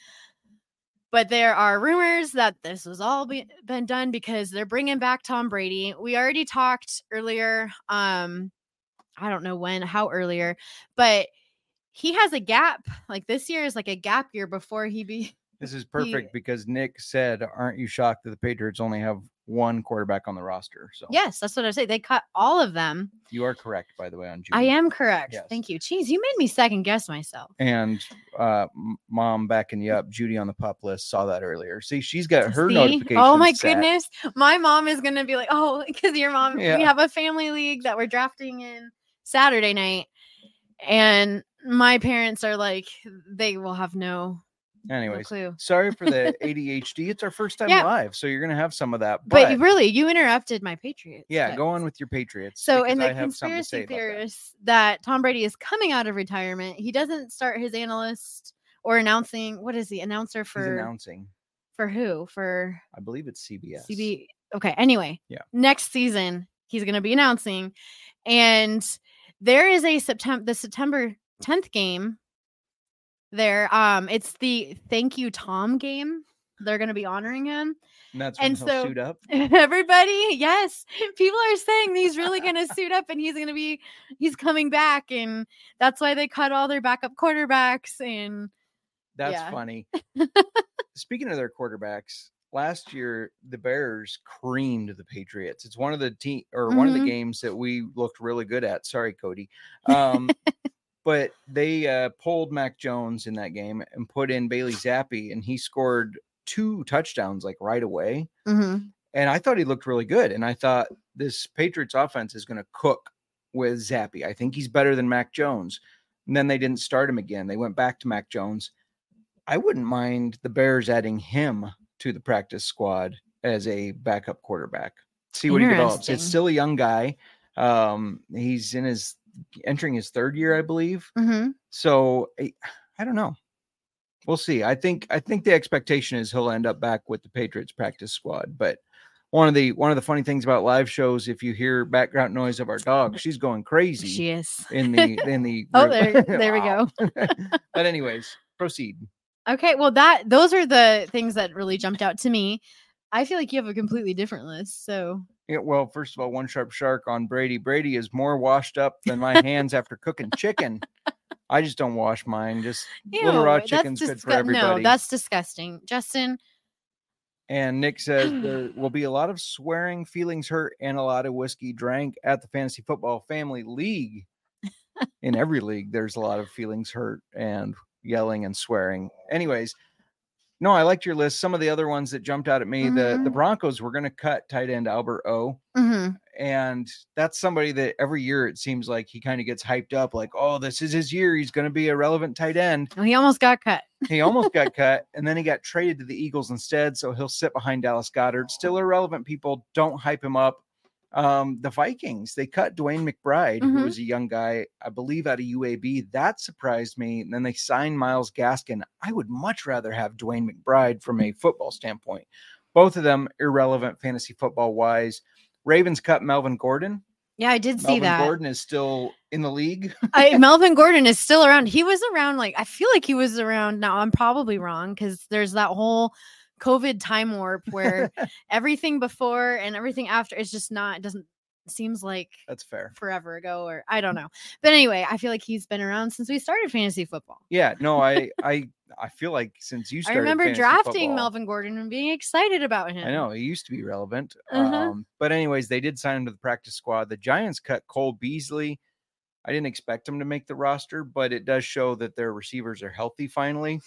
but there are rumors that this was all be, been done because they're bringing back Tom Brady. We already talked earlier. Um, I don't know when, how earlier, but he has a gap. Like this year is like a gap year before he be. *laughs* This is perfect because Nick said, "Aren't you shocked that the Patriots only have one quarterback on the roster?" So Yes, that's what I say. They cut all of them. you are correct, by the way, on Jeudy. I am correct. Yes. Thank you. Jeez, you made me second guess myself. And uh, mom backing you up, Jeudy on the pup list saw that earlier. See, she's got her See? notification. Oh my goodness. My mom is gonna be like, oh, *laughs* because your mom, Yeah. we have a family league that we're drafting in Saturday night. And my parents are like, they will have no, no Anyways, clue. sorry for the *laughs* ADHD. It's our first time Yeah. live, so you're gonna have some of that. But, But, really, you interrupted my Patriots. yeah, go on with your Patriots. So, in I the something conspiracy about that. theorists that. Tom Brady is coming out of retirement, he doesn't start his analyst or announcing. What is he announcer for? He's announcing. For who? For I believe it's CBS. CB. Okay. Anyway, Yeah. Next season, he's going to be announcing, and there is a September. The September 10th game there. Um, it's the thank you Tom game. They're gonna be honoring him. And that's when And he'll so- suit up. *laughs* Everybody, yes, people are saying he's really gonna suit up and he's gonna be he's coming back, and that's why they cut all their backup quarterbacks. And That's Yeah. funny. *laughs* Speaking of their quarterbacks, last year the Bears creamed the Patriots. It's one of the team or one of the Mhm. games that we looked really good at. Sorry, Cody. Um, *laughs* but they uh, pulled Mac Jones in that game and put in Bailey Zappe, and he scored two touchdowns like right away. Mhm. And I thought he looked really good. And I thought this Patriots offense is going to cook with Zappi. I think he's better than Mac Jones. And then they didn't start him again. They went back to Mac Jones. I wouldn't mind the Bears adding him to the practice squad as a backup quarterback. See what he develops. It's still a young guy. Um, he's in his entering his third year, I believe. Mhm. So I, I don't know. We'll see. I think I think the expectation is he'll end up back with the Patriots practice squad. But one of the one of the funny things about live shows, if you hear background noise of our dog, she's going crazy she is. in *laughs* the in the Oh, there, there we go. *laughs* but anyways, proceed. Okay, well that those are the things that really jumped out to me. I feel like you have a completely different list. So Yeah, well, first of all, one sharp shark on Brady. Brady is more washed up than my *laughs* hands after cooking chicken. I just don't wash mine. Just little raw Ew, chicken's good for everybody. No, that's disgusting. Justin, And Nick says *clears throat* there will be a lot of swearing, feelings hurt, and a lot of whiskey drank at the Fantasy Football Family League. In every league, there's a lot of feelings hurt and yelling and swearing. Anyways, no, I liked your list. Some of the other ones that jumped out at me, the the Mhm. Broncos were going to cut tight end Albert O, Mhm. and that's somebody that every year it seems like he kind of gets hyped up, like, oh, this is his year. He's going to be a relevant tight end well, he almost got cut. he almost got *laughs* cut and then he got traded to the Eagles instead. So he'll sit behind Dallas Goedert. Still irrelevant. People don't hype him up. Um, the Vikings, they cut DeWayne McBride, who Mhm. was a young guy, I believe, out of UAB. That surprised me. And then they signed Myles Gaskin. I would much rather have DeWayne McBride from a football standpoint. Both of them irrelevant fantasy football wise. Ravens cut Melvin Gordon. Yeah, I did see that. Gordon is still in the league. I, *laughs* Melvin Gordon is still around. He was around like I feel like he was around. Now I'm probably wrong because there's that whole COVID time warp where *laughs* everything before and everything after is just not. It doesn't seems like That's fair. forever ago or I don't know. But anyway, I feel like he's been around since we started fantasy football. Yeah, no, *laughs* I I I feel like since you started I remember drafting football- Melvin Gordon and being excited about him. I know he used to be relevant. Uh-huh. Um, but anyways, they did sign him to the practice squad. The Giants cut Cole Beasley. I didn't expect him to make the roster, but it does show that their receivers are healthy finally.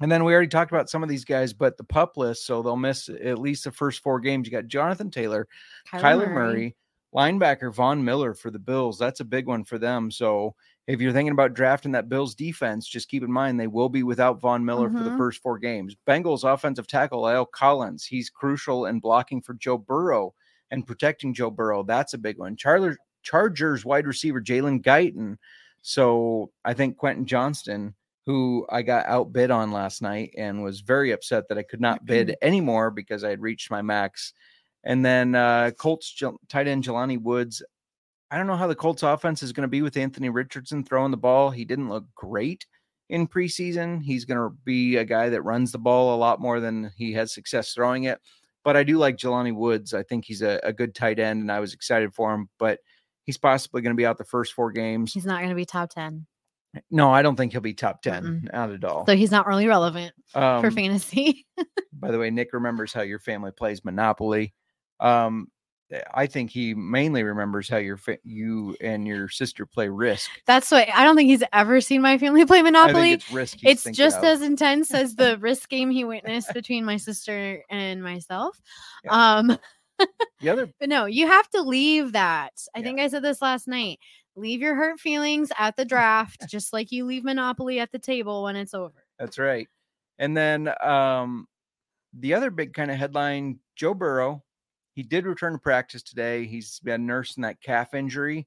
And then we already talked about some of these guys, but the pup list, so they'll miss at least the first four games. You got Jonathan Taylor, Kyler, Murray, linebacker Von Miller for the Bills. That's a big one for them. So if you're thinking about drafting that Bills defense, just keep in mind they will be without Von Miller for the Mhm. first four games. Bengals offensive tackle La'el Collins. He's crucial in blocking for Joe Burrow and protecting Joe Burrow. That's a big one. Charler, Chargers wide receiver Jalen Guyton. So I think Quentin Johnston, who I got outbid on last night and was very upset that I could not bid anymore because I had reached my max. And then uh, Colts tight end Jelani Woods. I don't know how the Colts offense is going to be with Anthony Richardson throwing the ball. He didn't look great in preseason. He's going to be a guy that runs the ball a lot more than he has success throwing it. But I do like Jelani Woods. I think he's a, a good tight end, and I was excited for him. But he's possibly going to be out the first four games. He's not going to be top 10. No, I don't think he'll be top 10. Mm-mm. Not at all. So he's not really relevant for Um, fantasy. *laughs* by the way, Nick remembers how your family plays Monopoly. Um, I think he mainly remembers how your fa- you and your sister play Risk. That's what I don't think he's ever seen my family *laughs* play Monopoly. it's Risk. It's just of. as intense as the *laughs* risk game he witnessed between my sister and myself. Yeah. Um, the other. but no, you have to leave that. I Yeah. think I said this last night. Leave your hurt feelings at the draft, just like you leave Monopoly at the table when it's over. That's right. And then um, the other big kind of headline: Joe Burrow. He did return to practice today. He's been nursing that calf injury.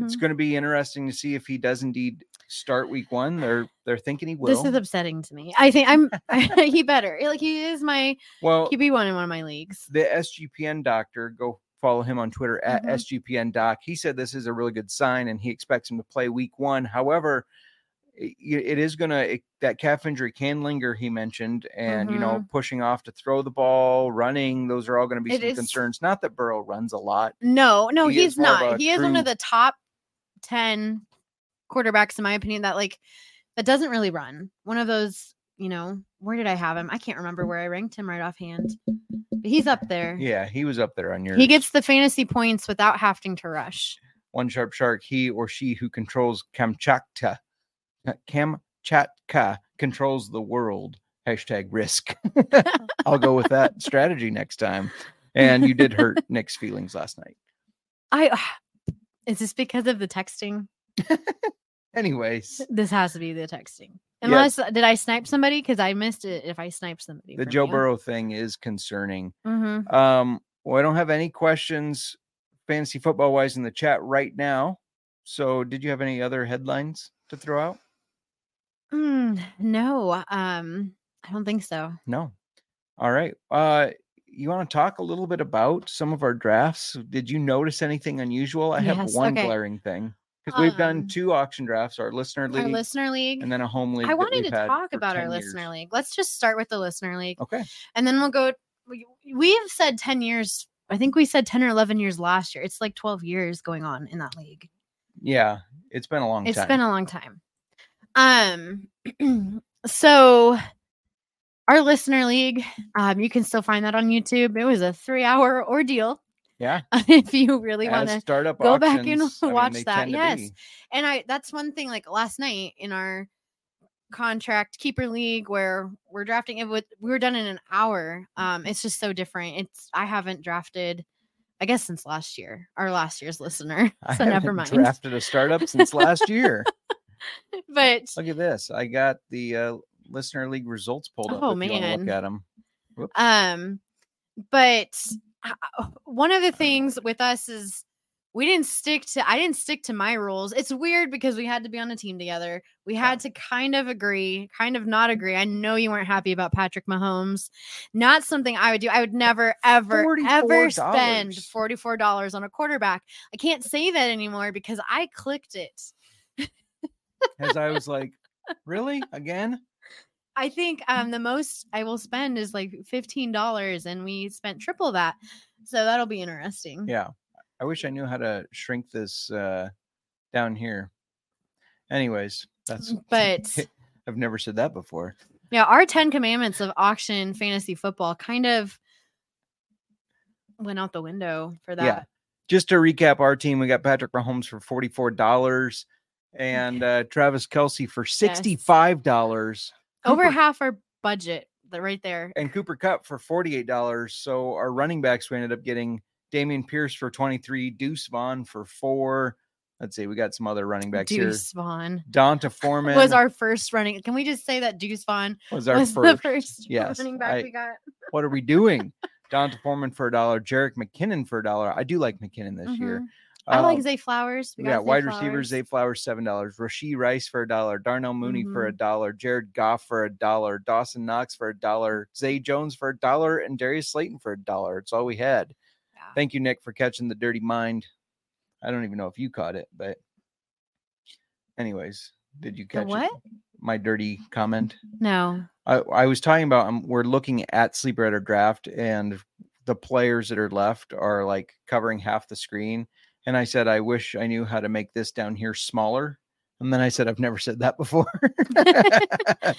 It's Mhm. going to be interesting to see if he does indeed start week one. They're they're thinking he will. This is upsetting to me. I think I'm *laughs* he better. Like he is my well, QB one in one of my leagues. the SGPN doctor, go Follow him on Twitter at Mhm. SGPN Doc. He said this is a really good sign and he expects him to play week one. However, i- it is going to, that calf injury can linger, he mentioned, and, you know, pushing off to throw the ball, running, those are all going to be Mm-hmm. It some is- concerns. Not that Burrow runs a lot. No, no, He he's not. He is one of the top 10 quarterbacks, in my opinion, that like that doesn't really run. One of those, you know, where did I have him? I can't remember where I ranked him right offhand. But he's up there. Yeah, he was up there on your He gets the fantasy points without having to rush. one sharp shark, he or she who controls Kamchatka, Kamchatka controls the world. Hashtag risk. *laughs* I'll go with that *laughs* strategy next time. And you did hurt *laughs* Nick's feelings last night. I *sighs* is this because of the texting? Anyways, This has to be the texting. Yeah. Did I snipe somebody? Because I missed it if I sniped somebody. the Joe. Burrow thing is concerning. Mhm. Um, well, I don't have any questions fantasy football wise in the chat right now. So, did you have any other headlines to throw out? Mm, no, um, I don't think so. No. All right. Uh you want to talk a little bit about some of our drafts? Did you notice anything unusual? I have one okay. glaring thing because we've done Um, two auction drafts, our listener Our league listener league. and then a home league. I wanted to talk about our 10 listener years. league. Let's just start with the listener league, Okay. and then we'll go. We, we've said ten years. I think we said ten or eleven years last year. It's like twelve years going on in that league. Yeah, it's been a long It's time. been a long time. Um, *clears throat* so our listener league, um, you can still find that on YouTube. It was a three-hour ordeal. Yeah. *laughs* if you really want to startup go back and auctions, *laughs* I mean, watch that, yes. and I that's one thing like last night in our contract keeper league where we're drafting it with we were done in an hour. Um it's just so different. It's I haven't drafted I guess since last year, our last year's listener. *laughs* So never mind. drafted a startup since last year. but Look at this. I got the uh, listener league results pulled up. Oh, if you want to man. look at them. um but Uh, one of the things with us is we didn't stick to I didn't stick to my rules. It's weird because we had to be on a team together. We had to kind of agree, kind of not agree. I know you weren't happy about Patrick Mahomes. Not something I would do. I would never ever ever spend $44. $44 on a quarterback. I can't say that anymore because I clicked it. As I was like, really? Again? I think um the most I will spend is like $15 and we spent triple that. So that'll be interesting. Yeah. I wish I knew how to shrink this uh down here. Anyways, that's *laughs* But I've never said that before. yeah, our 10 commandments of auction fantasy football kind of went out the window for that. Yeah. Just to recap our team, we got Patrick Mahomes for $44 and uh Travis Kelce for $65. Over half our budget right there. and Cooper Kupp for $48. So our running backs we ended up getting Dameon Pierce for 23, Deuce Vaughn for four. Let's see, we got some other running backs here. Deuce Vaughn. D'Onta Foreman was our first running. Can we just say that Deuce Vaughn was our was first. first Yes, running back I- we got? What are we doing? D'Onta Foreman for a dollar, Jerick McKinnon for a dollar. I do like McKinnon this mm-hmm. year. I like Um, Zay Flowers. We yeah, got Zay wide receivers, Zay Flowers, seven dollars. Rashee Rice for a dollar. Darnell Mooney for a Mhm. dollar. Jared Goff for a dollar. Dawson Knox for a dollar. Zay Jones for a dollar, and Darius Slayton for a dollar. It's all we had. Yeah. Thank you, Nick, for catching the dirty mind. I don't even know if you caught it, but anyways, did you The catch it? what? my dirty comment? No. I, I was talking about um, we're looking at sleeper at our draft and the players that are left are like covering half the screen. And I said, I wish I knew how to make this down here smaller. And then I said, I've never said that before. *laughs*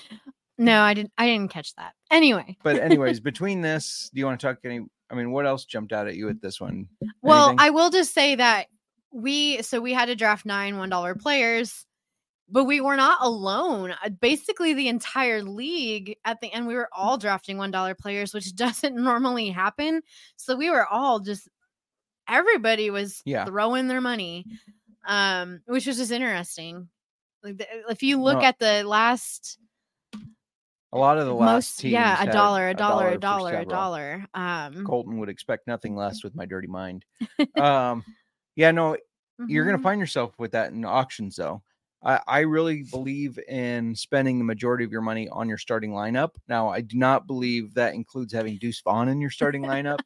No, *laughs* I didn't I didn't catch that. Anyway. but anyways, *laughs* between this, do you want to talk any? I mean, what else jumped out at you at this one? Well, Anything? I will just say that we so we had to draft nine one dollar players, but we were not alone. Uh, Basically, the entire league at the end, we were all drafting one dollar players, which doesn't normally happen. So we were all just everybody was Yeah. throwing their money, um, which was just interesting. Like if you look No, at the last a lot of the last most, yeah, a dollar, a dollar, a dollar, a dollar. Um, Colton would expect nothing less with my dirty mind. *laughs* um, yeah, no, you're going mhm. to find yourself with that in auctions though I, I really believe in spending the majority of your money on your starting lineup now i do not believe that includes having deuce vaughn in your starting lineup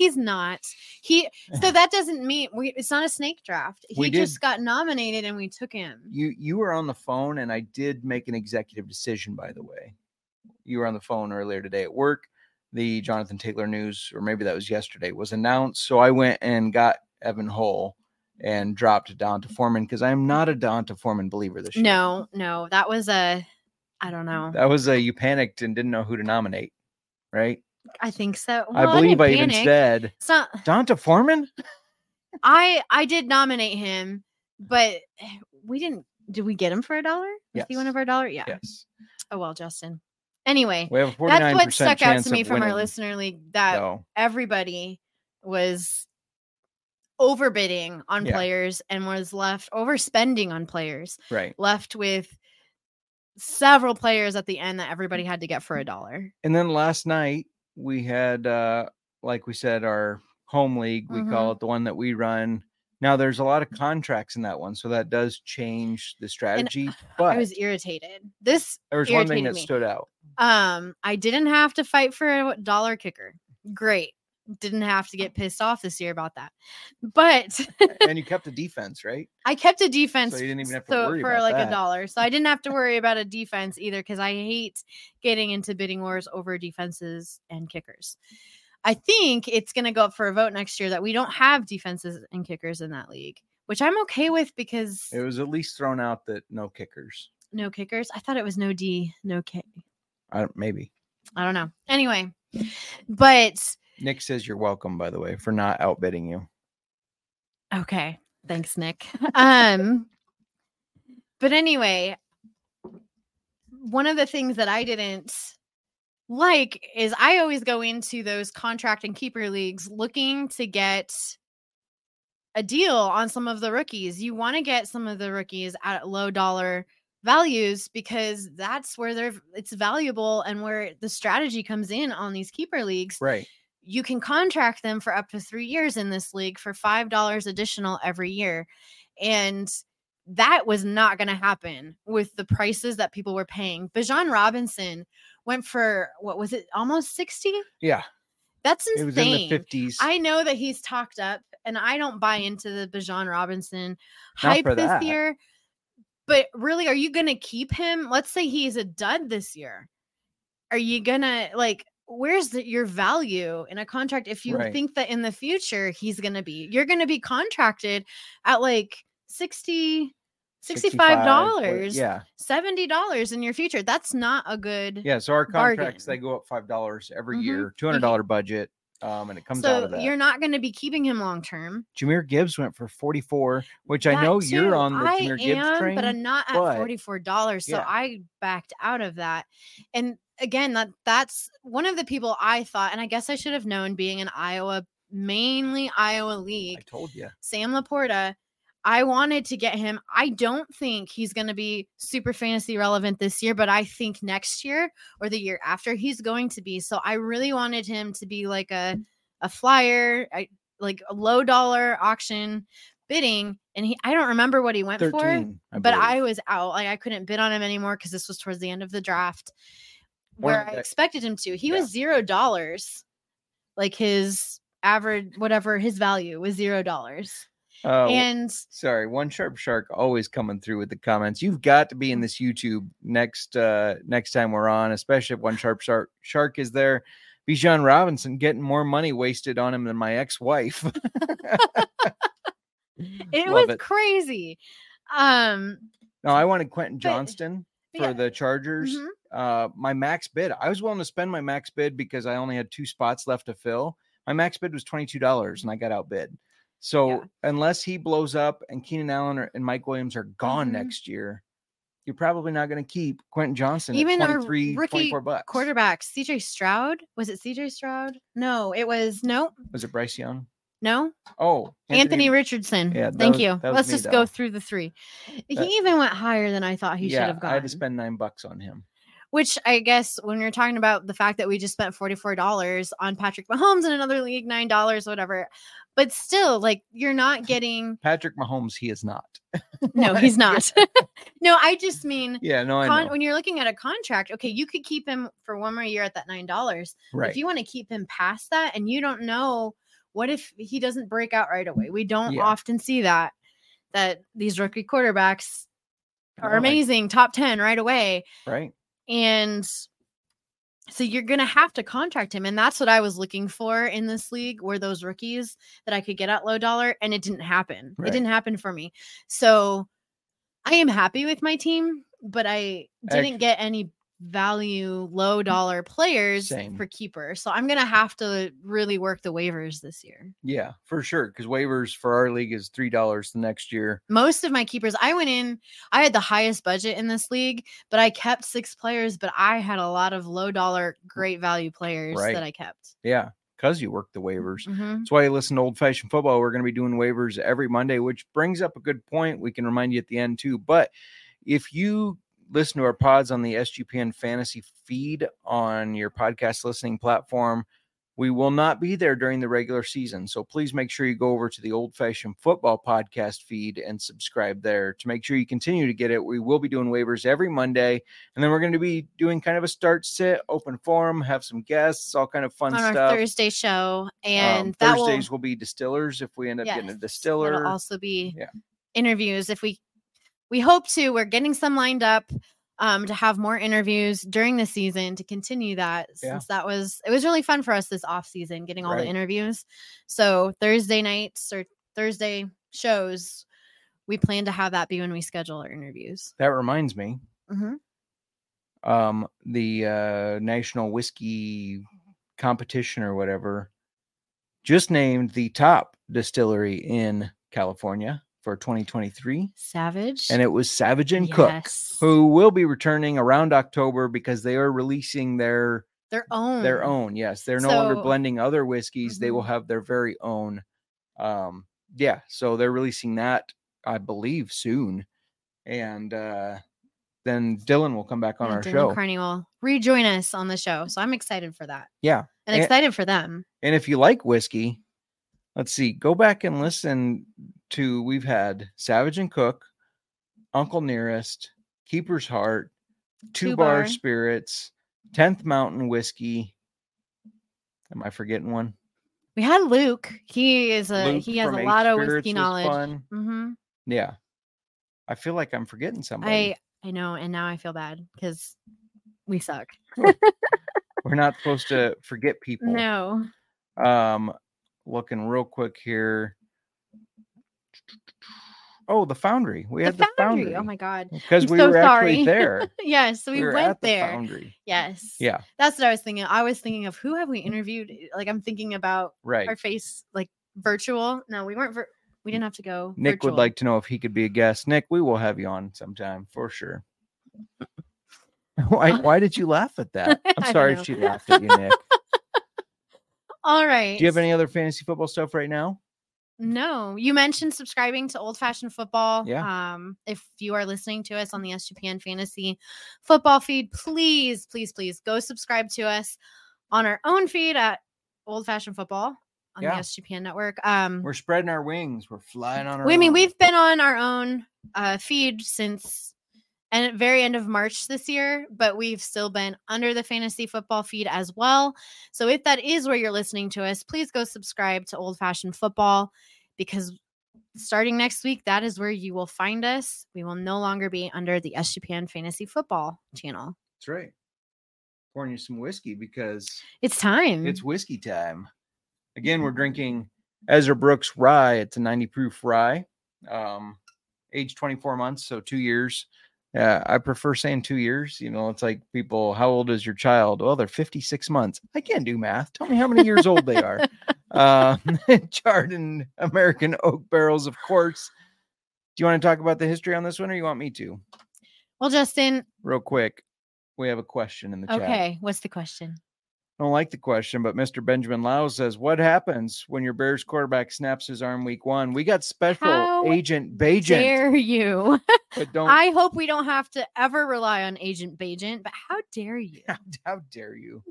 He's not. He so *laughs* that doesn't mean we it's not a snake draft. He just got nominated and we took him. You you were on the phone, and I did make an executive decision. By the way, you were on the phone earlier today at work. The Jonathan Taylor news, or maybe that was yesterday, was announced. So I went and got Evan Hull and dropped D'Onta Foreman because I am not a D'Onta Foreman believer this year. No, no, that was a I don't know. that was a you panicked and didn't know who to nominate, right? I think so. I believe didn't I, even said It's not D'Onta Foreman. I I did nominate him, but we didn't did we get him for a dollar? Was he one of our dollar? Yeah. Yes, Oh well, Justin. Anyway, we have a forty nine that's what stuck out to me from our listener league that everybody was overbidding on Yeah. players and was left overspending on players, right. left with several players at the end that everybody had to get for a dollar. And then last night we had, uh, like we said, our home league. We Mm-hmm. call it the one that we run. Now there's a lot of contracts in that one, so that does change the strategy. *sighs* But I was irritated. This there was one thing that me. stood out. Um, I didn't have to fight for a dollar kicker. Great. Didn't have to get pissed off this year about that. But and you *laughs* kept a defense, right? I kept a defense So you didn't even have to so- worry for about like that. a dollar. So I didn't have to *laughs* worry about a defense either because I hate getting into bidding wars over defenses and kickers. I think it's going to go up for a vote next year that we don't have defenses and kickers in that league, which I'm okay with because It was at least thrown out that no kickers. no kickers. I thought it was no D, no K. I don't, maybe I don't know. Anyway, but Nick says you're welcome, by the way, for not outbidding you. Okay. Thanks, Nick. *laughs* um but anyway, one of the things that I didn't like is I always go into those contract and keeper leagues looking to get a deal on some of the rookies. You want to get some of the rookies at low dollar values because that's where they're it's valuable and where the strategy comes in on these keeper leagues Right. You can contract them for up to three years in this league for five dollars additional every year and that was not going to happen with the prices that people were paying Bijan Robinson went for what was it almost 60 Yeah. that's insane. It was in the 50s. I know that he's talked up, and I don't buy into the Bijan Robinson Not hype this that. year. But really, are you going to keep him? Let's say he's a dud this year. Are you going to like? Where's the, your value in a contract if you Right. think that in the future he's going to be? You're going to be contracted at like 60 65 dollars Yeah. 70 dollars in your future that's not a good Yeah. So our contracts, they go up $5 every Mhm. year, $200 budget. Um, and it comes out so of that. you're not going to be keeping him long term Jahmyr Gibbs went for 44, which I That know you're on the I Jahmyr Gibbs train. but I'm not at but- forty four dollars. So yeah. I backed out of that. And again, that that's one of the people I thought, and I guess I should have known, being in Iowa, mainly Iowa league. I told you. Sam Laporta. I wanted to get him. I don't think he's going to be super fantasy relevant this year, but I think next year or the year after he's going to be. So I really wanted him to be like a a flyer, I, like a low dollar auction bidding, and he. I don't remember what he went for I but. I was out. Like I couldn't bid on him anymore because this was towards the end of the draft where I expected him to. He Yeah. was zero dollars. Like his average, whatever his value was zero dollars. Uh, and sorry, one sharp shark always coming through with the comments. You've got to be in this YouTube next uh next time we're on, especially if one sharp shark shark is there. Bijan Robinson getting more money wasted on him than my ex-wife. *laughs* it Love was it. crazy. Um no, I wanted Quentin But- Johnston for yeah. the Chargers. mhm. Uh my max bid. I was willing to spend my max bid because I only had two spots left to fill. My max bid was $22 and I got outbid. So Yeah. unless he blows up and Keenan Allen or, and Mike Williams are gone Mhm. next year, you're probably not going to keep Quentin Johnston Even at our 23, rookie 24 bucks. quarterback, CJ Stroud. Was it CJ Stroud? No, it was no, Was it Bryce Young? no. Oh, Anthony, Richardson. Yeah, Thank was- you. Let's me, just though. go through the three. He That- even went higher than I thought he should have gone. I had to spend nine bucks on him. Which I guess when you're talking about the fact that we just spent $44 on Patrick Mahomes in another league, $9, whatever. But still, like you're not *laughs* getting Patrick Mahomes, he is not. *laughs* no, he's not. *laughs* no, I just mean Yeah, no, con- when you're looking at a contract, okay, you could keep him for one more year at that nine dollars. Right. If you want to keep him past that and you don't know What if he doesn't break out right away? We don't Yeah. often see that that these rookie quarterbacks are amazing, top 10 right away. right? And so you're going to have to contract him. And that's what I was looking for in this league were those rookies that I could get at low dollar. And it didn't happen. Right. It didn't happen for me. So I am happy with my team, but I didn't get any value low dollar players Same. for keeper. So I'm going to have to really work the waivers this year. Yeah, for sure. Because waivers for our league is three dollars the next year. most of my keepers i went in i had the highest budget in this league but i kept six players but i had a lot of low dollar great value players Right. that i kept Yeah, because you work the waivers. Mhm. That's why you listen to old fashioned football. We're going to be doing waivers every Monday, which brings up a good point. We can remind you at the end too. But if you listen to our pods on the SGPN fantasy feed on your podcast listening platform, we will not be there during the regular season. So please make sure you go over to the old fashioned football podcast feed and subscribe there to make sure you continue to get it. We will be doing waivers every Monday. And then we're going to be doing kind of a start sit, open forum, have some guests, all kind of fun on our stuff. thursday show Um, and that Thursdays will, will, be distillers if we end up getting a distiller. it'll also be Yeah. interviews if we we hope to we're getting some lined up um, to have more interviews during the season to continue that Yeah. since that was it was really fun for us this off season getting all Right. the interviews so thursday nights or thursday shows we plan to have that be when we schedule our interviews that reminds me, Mhm. um, the uh, national whiskey competition or whatever just named the top distillery in California for 2023, savage and it was Savage and Cook, who will be returning around October because they are releasing their their own their own. Yes, they're no longer blending other whiskeys. They will Mhm. have their very own. Um, yeah, so they're releasing that, I believe, soon, and uh, then Dylan will come back on Yeah, our Dylan show. Carney will rejoin us on the show so i'm excited for that yeah, and And- excited for them and if you like whiskey, let's see, go back and listen to we've had Savage and Cook, Uncle Nearest, Keeper's Heart, Two, Two Bar Bar. Spirits, Tenth Mountain Whiskey. Am I forgetting one? we had luke he is a Luke he has a from Eight lot of Spirits whiskey was knowledge fun. hmm Yeah. I feel like I'm forgetting somebody. I I know, and now I feel bad because we suck. *laughs* We're not supposed to forget people. No, Um looking real quick here. Oh, the foundry. We had the the foundry. foundry. Oh my god. Because I'm we so were sorry. actually there. *laughs* yes, we, were went the there. foundry. Yes. Yeah, That's what I was thinking. I was thinking of who have we interviewed? Eh, like I'm thinking about right. our face like virtual. No, we weren't. Vir- we didn't have to go. Nick would like to know if he could be a guest. Nick, we will have you on sometime for sure. *laughs* why *laughs* why did you laugh at that? I'm sorry if she laughed at you, Nick. All right. Do you have any other fantasy football stuff right now? No, you mentioned subscribing to Old Fashioned Football. Yeah. Um, if you are listening to us on the SGPN Fantasy Football feed, please, please, please go subscribe to us on our own feed at Old Fashioned Football on Yeah. the SGPN network. Um, We're spreading our wings. We're flying on our we I mean we've been on our own uh, feed since and at very end of March this year, but we've still been under the fantasy football feed as well. So if that is where you're listening to us, please go subscribe to Old Fashioned Football because starting next week, that is where you will find us. We will no longer be under the SGPN Fantasy Football channel. That's right. Pouring you some whiskey because It's time. it's whiskey time. Again, we're drinking Ezra Brooks rye. It's a 90 proof rye, um, age 24 months, so two years. Yeah, I prefer saying two years. You know, it's like people, how old is your child? Well, they're 56 months. I can't do math. Tell me how many years old they are. Uh, *laughs* *laughs* charred in American oak barrels, of course. Do you want to talk about the history on this one or you want me to? well, Justin, Real quick, we have a question in the chat. okay, what's the question? Don't like the question, but Mr. Benjamin Lau says, "What happens when your Bears quarterback snaps his arm week one? We got special How agent Bagent, Dare you? *laughs* but don't. I hope we don't have to ever rely on Agent Bagent, but how dare you? how, *laughs* how dare you,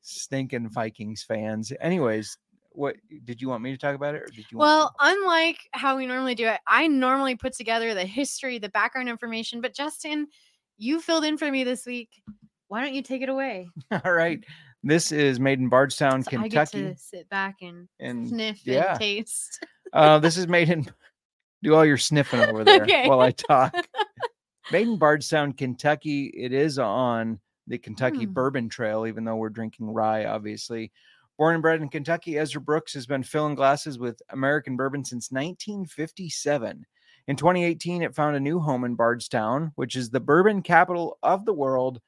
stinking Vikings fans? Anyways, what did you want me to talk about it, or did you? Well, want unlike how we normally do it, I normally put together the history, the background information, but Justin, you filled in for me this week. Why don't you take it away? *laughs* all right. This is made in Bardstown, So I get Kentucky. to sit back and, And sniff yeah. and taste. uh, *laughs* this is made in. *laughs* Do all your sniffing over there Okay. while I talk. *laughs* made in Bardstown, Kentucky. It is on the Kentucky Mm. Bourbon Trail, even though we're drinking rye, obviously. Born and bred in Kentucky, Ezra Brooks has been filling glasses with American bourbon since 1957. In 2018, it found a new home in Bardstown, which is the bourbon capital of the world.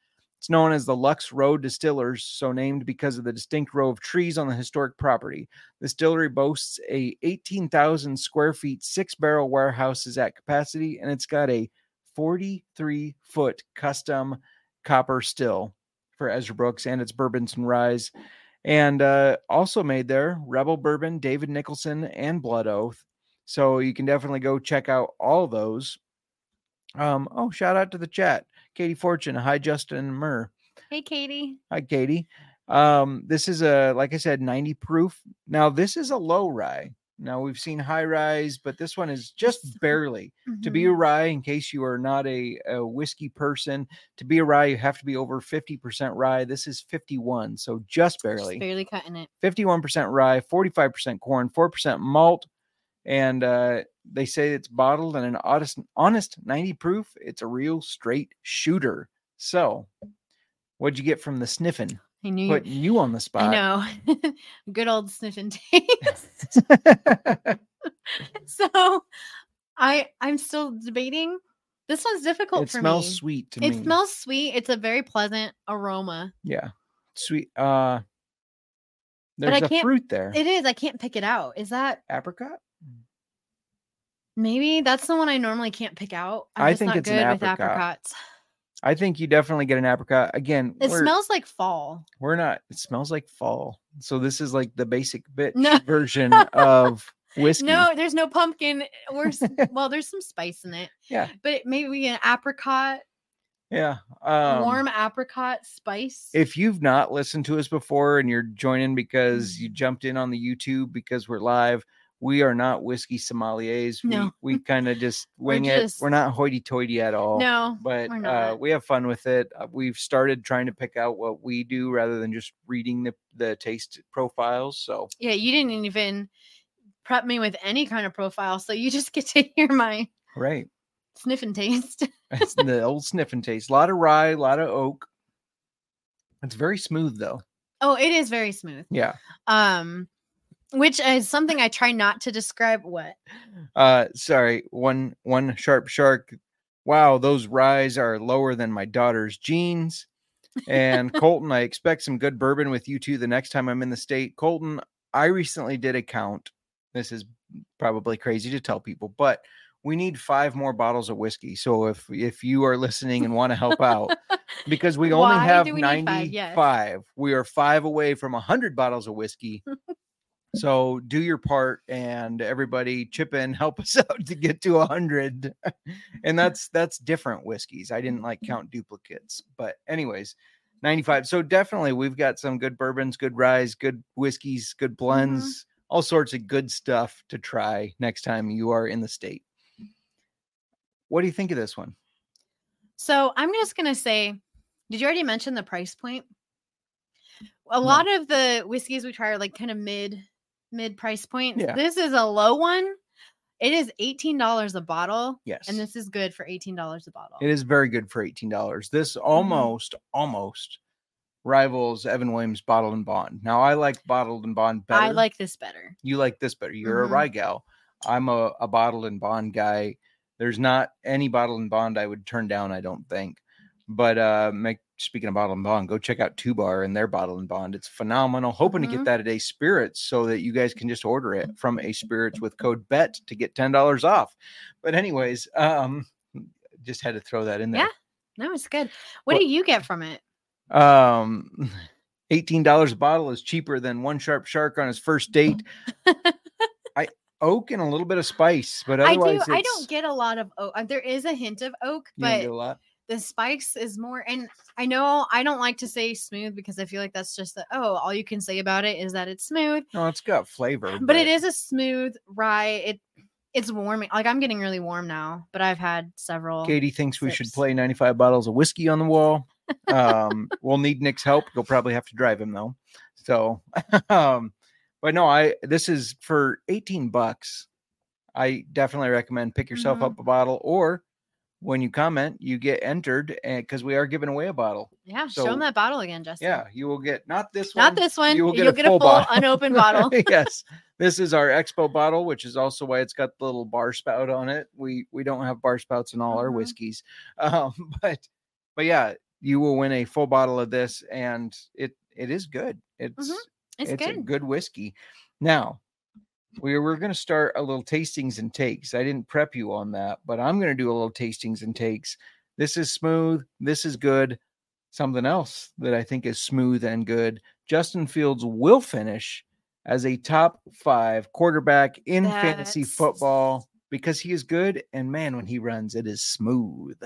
It's known as the Lux Row Distillers, so named because of the distinct row of trees on the historic property. The distillery boasts a 18,000 square feet, six barrel warehouse is at capacity, and it's got a 43 foot custom copper still for Ezra Brooks and its bourbons and ryes. And uh, also made there Rebel Bourbon, David Nicholson, and Blood Oath. So you can definitely go check out all those. Um, oh, shout out to the chat. Katie Fortune. Hi, Justin Murr. Hey, Katie. Hi, Katie. Um, this is a like I said, 90 proof. Now, this is a low rye. Now we've seen high rise, but this one is just barely. To be a Mhm. rye, in case you are not a, a whiskey person, to be a rye, you have to be over 50% rye. This is 51, so just Just barely. barely cutting it. 51% rye, 45% corn, 4% malt. And uh, they say it's bottled in an honest, honest 90 proof. It's a real straight shooter. So, what'd you get from the sniffing? I knew you. Putting you on the I spot. know. *laughs* Good old sniff and taste. *laughs* *laughs* so I I'm still debating. This one's difficult it for smells me. sweet to it me. smells sweet. It's a very pleasant aroma. yeah, sweet. Uh, But there's I a can't- fruit there. It is. I can't pick it out. Is that Apricot. Maybe that's the one I normally can't pick out? I'm I think not it's an good with apricots. I think you definitely get an apricot. Again, It smells like fall. we're not. It smells like fall. So this is like the basic *laughs* bitch No. version of whiskey. No, there's no pumpkin. We're *laughs* well, there's some spice in it. Yeah. But maybe an apricot, Yeah. Um, warm apricot spice. if you've not listened to us before and you're joining because Mm. you jumped in on the YouTube because we're live, we are not whiskey sommeliers. No. We, we kind of just *laughs* We're wing it. We're not hoity toity at all. no, But uh, we have fun with it. Uh, we've started trying to pick out what we do rather than just reading the, the taste profiles. So, yeah, you didn't even prep me with any kind of profile, so you just *laughs* get to hear my right. sniff and taste. *laughs* It's the old sniff and taste. A lot of rye, a lot of oak. It's very smooth though. oh, it is very smooth. Yeah. Um, which is something I try not to describe. What? Uh sorry, one one sharp shark. Wow, those ryes are lower than my daughter's jeans. And *laughs* Colton, I expect some good bourbon with you too the next time I'm in the state. Colton, I recently did a count. This is probably crazy to tell people, but we need five more bottles of whiskey. So if if you are listening and want to help out, because *laughs* we only Why have we need five? 95, Yes. we are five away from 100 bottles of whiskey. *laughs* so do your part and everybody chip in, *laughs* help us out to get to a 100. and *laughs* that's that's different whiskeys. I didn't like mm-hmm. count duplicates, but anyways, 95. So definitely we've got some good bourbons, good ryes, good whiskeys, good mm-hmm. blends, all sorts of good stuff to try next time you are in the state. What do you think of this one? So I'm just gonna say, did you already mention the price point? A lot of the whiskeys we try are like kind of mid mid price point. Yeah. This is a low one. It is eighteen dollars a bottle, Yes. and this is good for eighteen dollars a bottle. It is very good for eighteen dollars. This almost, almost rivals Evan Williams Bottled and Bond. Now I like Bottled and Bond better. I like this better. you like this better. You're Mhm. a rye gal. I'm a, a Bottled and Bond guy. There's not any Bottled and Bond I would turn down. I don't think. But uh, make, speaking of bottle and Bond, go check out Two Bar and their bottle and Bond. It's phenomenal. Hoping to Mhm. get that at a Spirits so that you guys can just order it from a Spirits with code BET to get ten dollars off. But anyways, um, just had to throw that in there. Yeah. No, it's good. What Well- do you get from it? Um, *laughs* eighteen dollars a bottle is cheaper than one sharp shark on his first date. *laughs* I oak and a little bit of spice, but I do. I don't get a lot of oak. uh, There is a hint of oak, but get a lot. The spice is more. And I know I don't like to say smooth because I feel like that's just the oh, all you can say about it is that it's smooth. No, it's got flavor, But it is a smooth rye. It it's warming. Like I'm getting really warm now, but I've had several. Katie thinks we should play ninety-five bottles of whiskey on the wall. um, *laughs* we'll need Nick's help. You'll probably have to drive him though. So, *laughs* um, but no, I this is for 18 bucks. I definitely recommend pick yourself Mhm. up a bottle or when you comment, you get entered because we are giving away a bottle. Yeah, show So- him that bottle again, Justin. Yeah, you will get not this one. Not this one. You will get get, a a full full, bottle. unopened *laughs* bottle. yes. This is our expo bottle, which is also why it's got the little bar spout on it. We we don't have bar spouts in all our Mhm. whiskeys. *laughs* Um, but but yeah, you will win a full bottle of this and it it is good. It's Mhm. It's, a good. good whiskey. Now, we we're going to start a little tastings and takes. I didn't prep you on that, but I'm going to do a little tastings and takes. This is smooth. This is good. Something else that I think is smooth and good. Justin Fields will finish as a top five quarterback in fantasy football because he is good. And man, when he runs, it is smooth.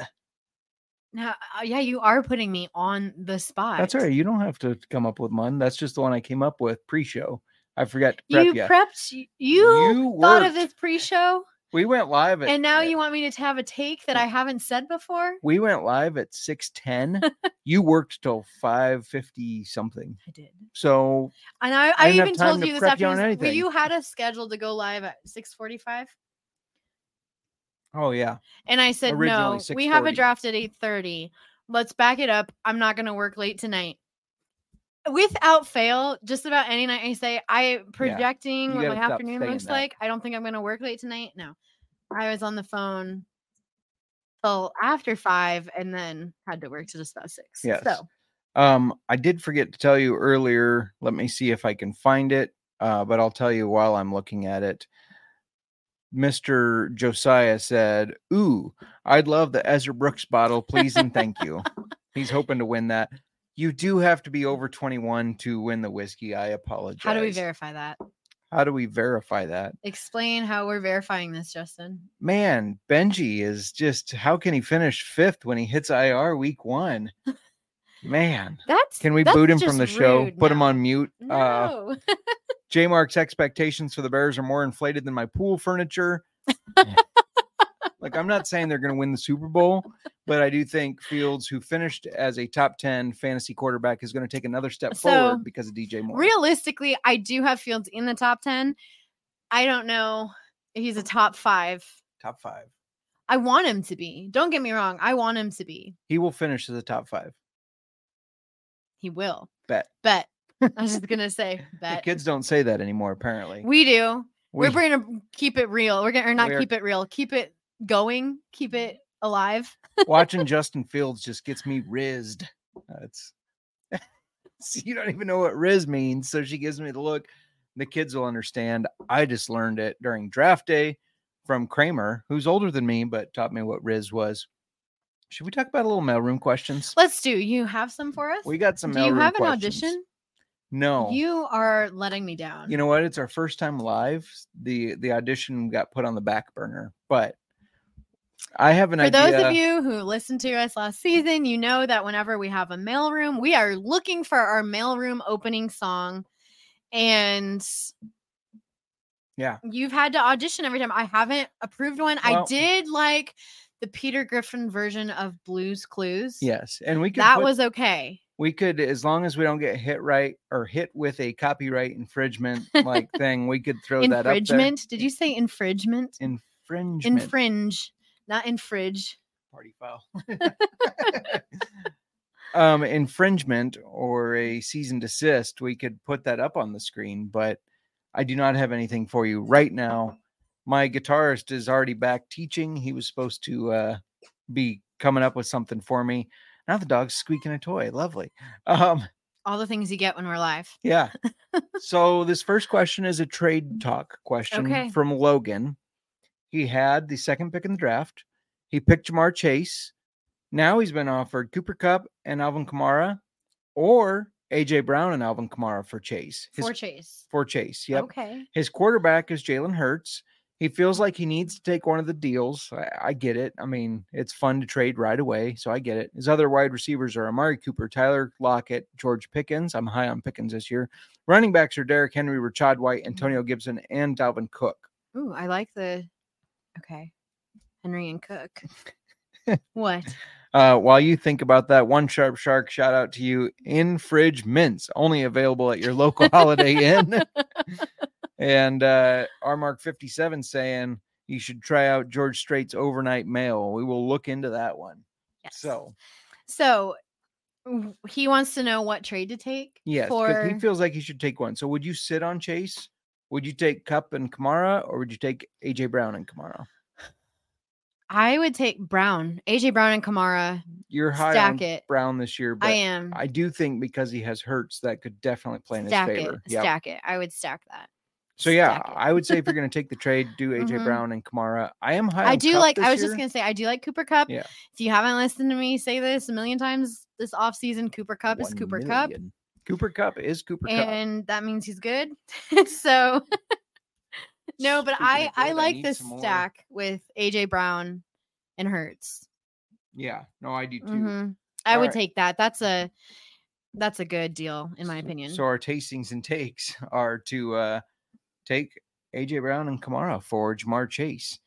Now, uh, yeah, you are putting me on the spot. That's all right. You don't have to come up with one. That's just the one I came up with pre-show. I forgot to prep You you. prepped. You, you thought of this pre-show, We went live at and now you want me to have a take that I haven't said before. we went live at 610. *laughs* you worked till 550 something. I did, So and I, I I, even told to you this you afternoon. well. You had us scheduled to go live at six forty five. Oh yeah. and I said no. We have a draft at eight thirty. Let's back it up. I'm not going to work late tonight. Without fail, just about any night I say I projecting You what my afternoon looks that. like. I don't think I'm going to work late tonight. No, I was on the phone till after five, and then had to work till just about six. Yes. So Um I did forget to tell you earlier. Let me see if I can find it. Uh, but I'll tell you while I'm looking at it. Mr. Josiah said, Ooh, I'd love the Ezra Brooks bottle, please and thank you. *laughs* He's hoping to win that. You do have to be over 21 to win the whiskey. I apologize. how do we verify that? How do we verify that? Explain how we're verifying this, Justin. Man, Benji is just how can he finish fifth when he hits IR week one? *laughs* Man, That's can we that's boot him from the show? Put him on mute. Uh, No. *laughs* J Mark's expectations for the Bears are more inflated than my pool furniture. *laughs* like, I'm not saying they're going to win the Super Bowl, but I do think Fields, who finished as a top 10 fantasy quarterback, is going to take another step So, forward because of DJ Moore. Realistically, I do have Fields in the top 10. I don't know if he's a top five. Top five. I want him to be. Don't get me wrong. I want him to be. He will finish as a top five. He will. Bet. Bet. *laughs* I was just going to say, The bet. kids don't say that anymore, apparently. We do. We- We're going to keep it real. We're going to, or not are- keep it real, keep it going, keep mm-hmm. it alive. watching *laughs* Justin Fields just gets me rizzed. Uh, That's *laughs* you don't even know what riz means. So she gives me the look. The kids will understand. I just learned it during draft day from Kramer, who's older than me, but taught me what riz was. Should we talk about a little mailroom questions? Let's do. You have some for us? We got some Do you have an questions. audition? No. You are letting me down. you know what? It's our first time live. The the audition got put on the back burner, but I have an For idea. those of you who listened to us last season, you know that whenever we have a mailroom, we are looking for our mailroom opening song. And Yeah. you've had to audition every time. I haven't approved one. I did like the Peter Griffin version of Blues Clues. Yes, and we could That put- was okay. we could as long as we don't get hit right or hit with a copyright infringement like *laughs* thing we could throw that up. Infringement. Did you say infringement? infringement Infringe, not infringe. party foul *laughs* *laughs* um infringement or a cease and desist we could put that up on the screen but i do not have anything for you right now my guitarist is already back teaching he was supposed to uh be coming up with something for me now the dog's squeaking a toy lovely um All the things you get when we're live. Yeah. *laughs* so this first question is a trade talk question Okay. from Logan. He had the second pick in the draft. He picked Ja'Marr Chase. Now he's been offered Cooper Kupp and Alvin Kamara, or AJ Brown and Alvin Kamara for Chase. His, For Chase. for Chase. Yep. Okay. His quarterback is Jalen Hurts. He feels like he needs to take one of the deals. I, I get it. I mean, it's fun to trade right away, so I get it. His other wide receivers are Amari Cooper, Tyler Lockett, George Pickens. I'm high on Pickens this year. Running backs are Derrick Henry, Rachaad White, mm-hmm. Antonio Gibson, and Dalvin Cook. Ooh, I like the okay. Henry and Cook. *laughs* what? Uh, while you think about that, one sharp shark shout out to you in fridge mints, only available at your local *laughs* Holiday Inn. and uh, R Mark 57 saying you should try out George Strait's overnight mail. We will look into that one. Yes. So, So he wants to know what trade to take. yes, For he feels like he should take one. So, would you sit on Chase? Would you take Kupp and Kamara, or would you take AJ Brown and Kamara? I would take Brown, AJ Brown, and Kamara. You're high Stack on it. Brown this year, but I am. I do think because he has Hurts, that could definitely play in stack his it. favor. Yep. Stack it. I would stack that. So yeah. I would say if you're *laughs* going to take the trade, do AJ Mhm. Brown and Kamara. I am high. I do Kupp like. I was year. just gonna say I do like Cooper Kupp. Yeah. If you haven't listened to me say this a million times this offseason, Cooper Kupp is One Cooper Kupp, million. Cooper Kupp is Cooper Kupp. and that means he's good. *laughs* so no, but Speaking I I like need this stack with AJ Brown and Hurts. Yeah, no, I do too. hmm I All would right. take that. That's a that's a good deal in my opinion. So our tastings and takes *laughs* are to uh take AJ Brown and Kamara for Ja'Marr Chase.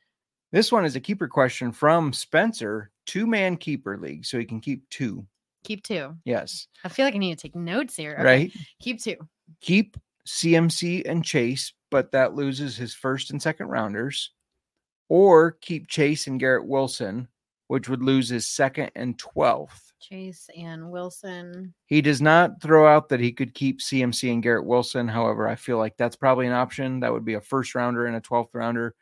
This one is a keeper question from Spencer, two man keeper league, so he can keep two. Keep two. Yes, I feel like I need to take notes here. Okay, right. Keep two. keep CMC and Chase, but that loses his first and second rounders, or keep Chase and Garrett Wilson, which would lose his second and 12th. Chase and Wilson. He does not throw out that he could keep CMC and Garrett Wilson. However, I feel like that's probably an option. That would be a first rounder and a 12th rounder.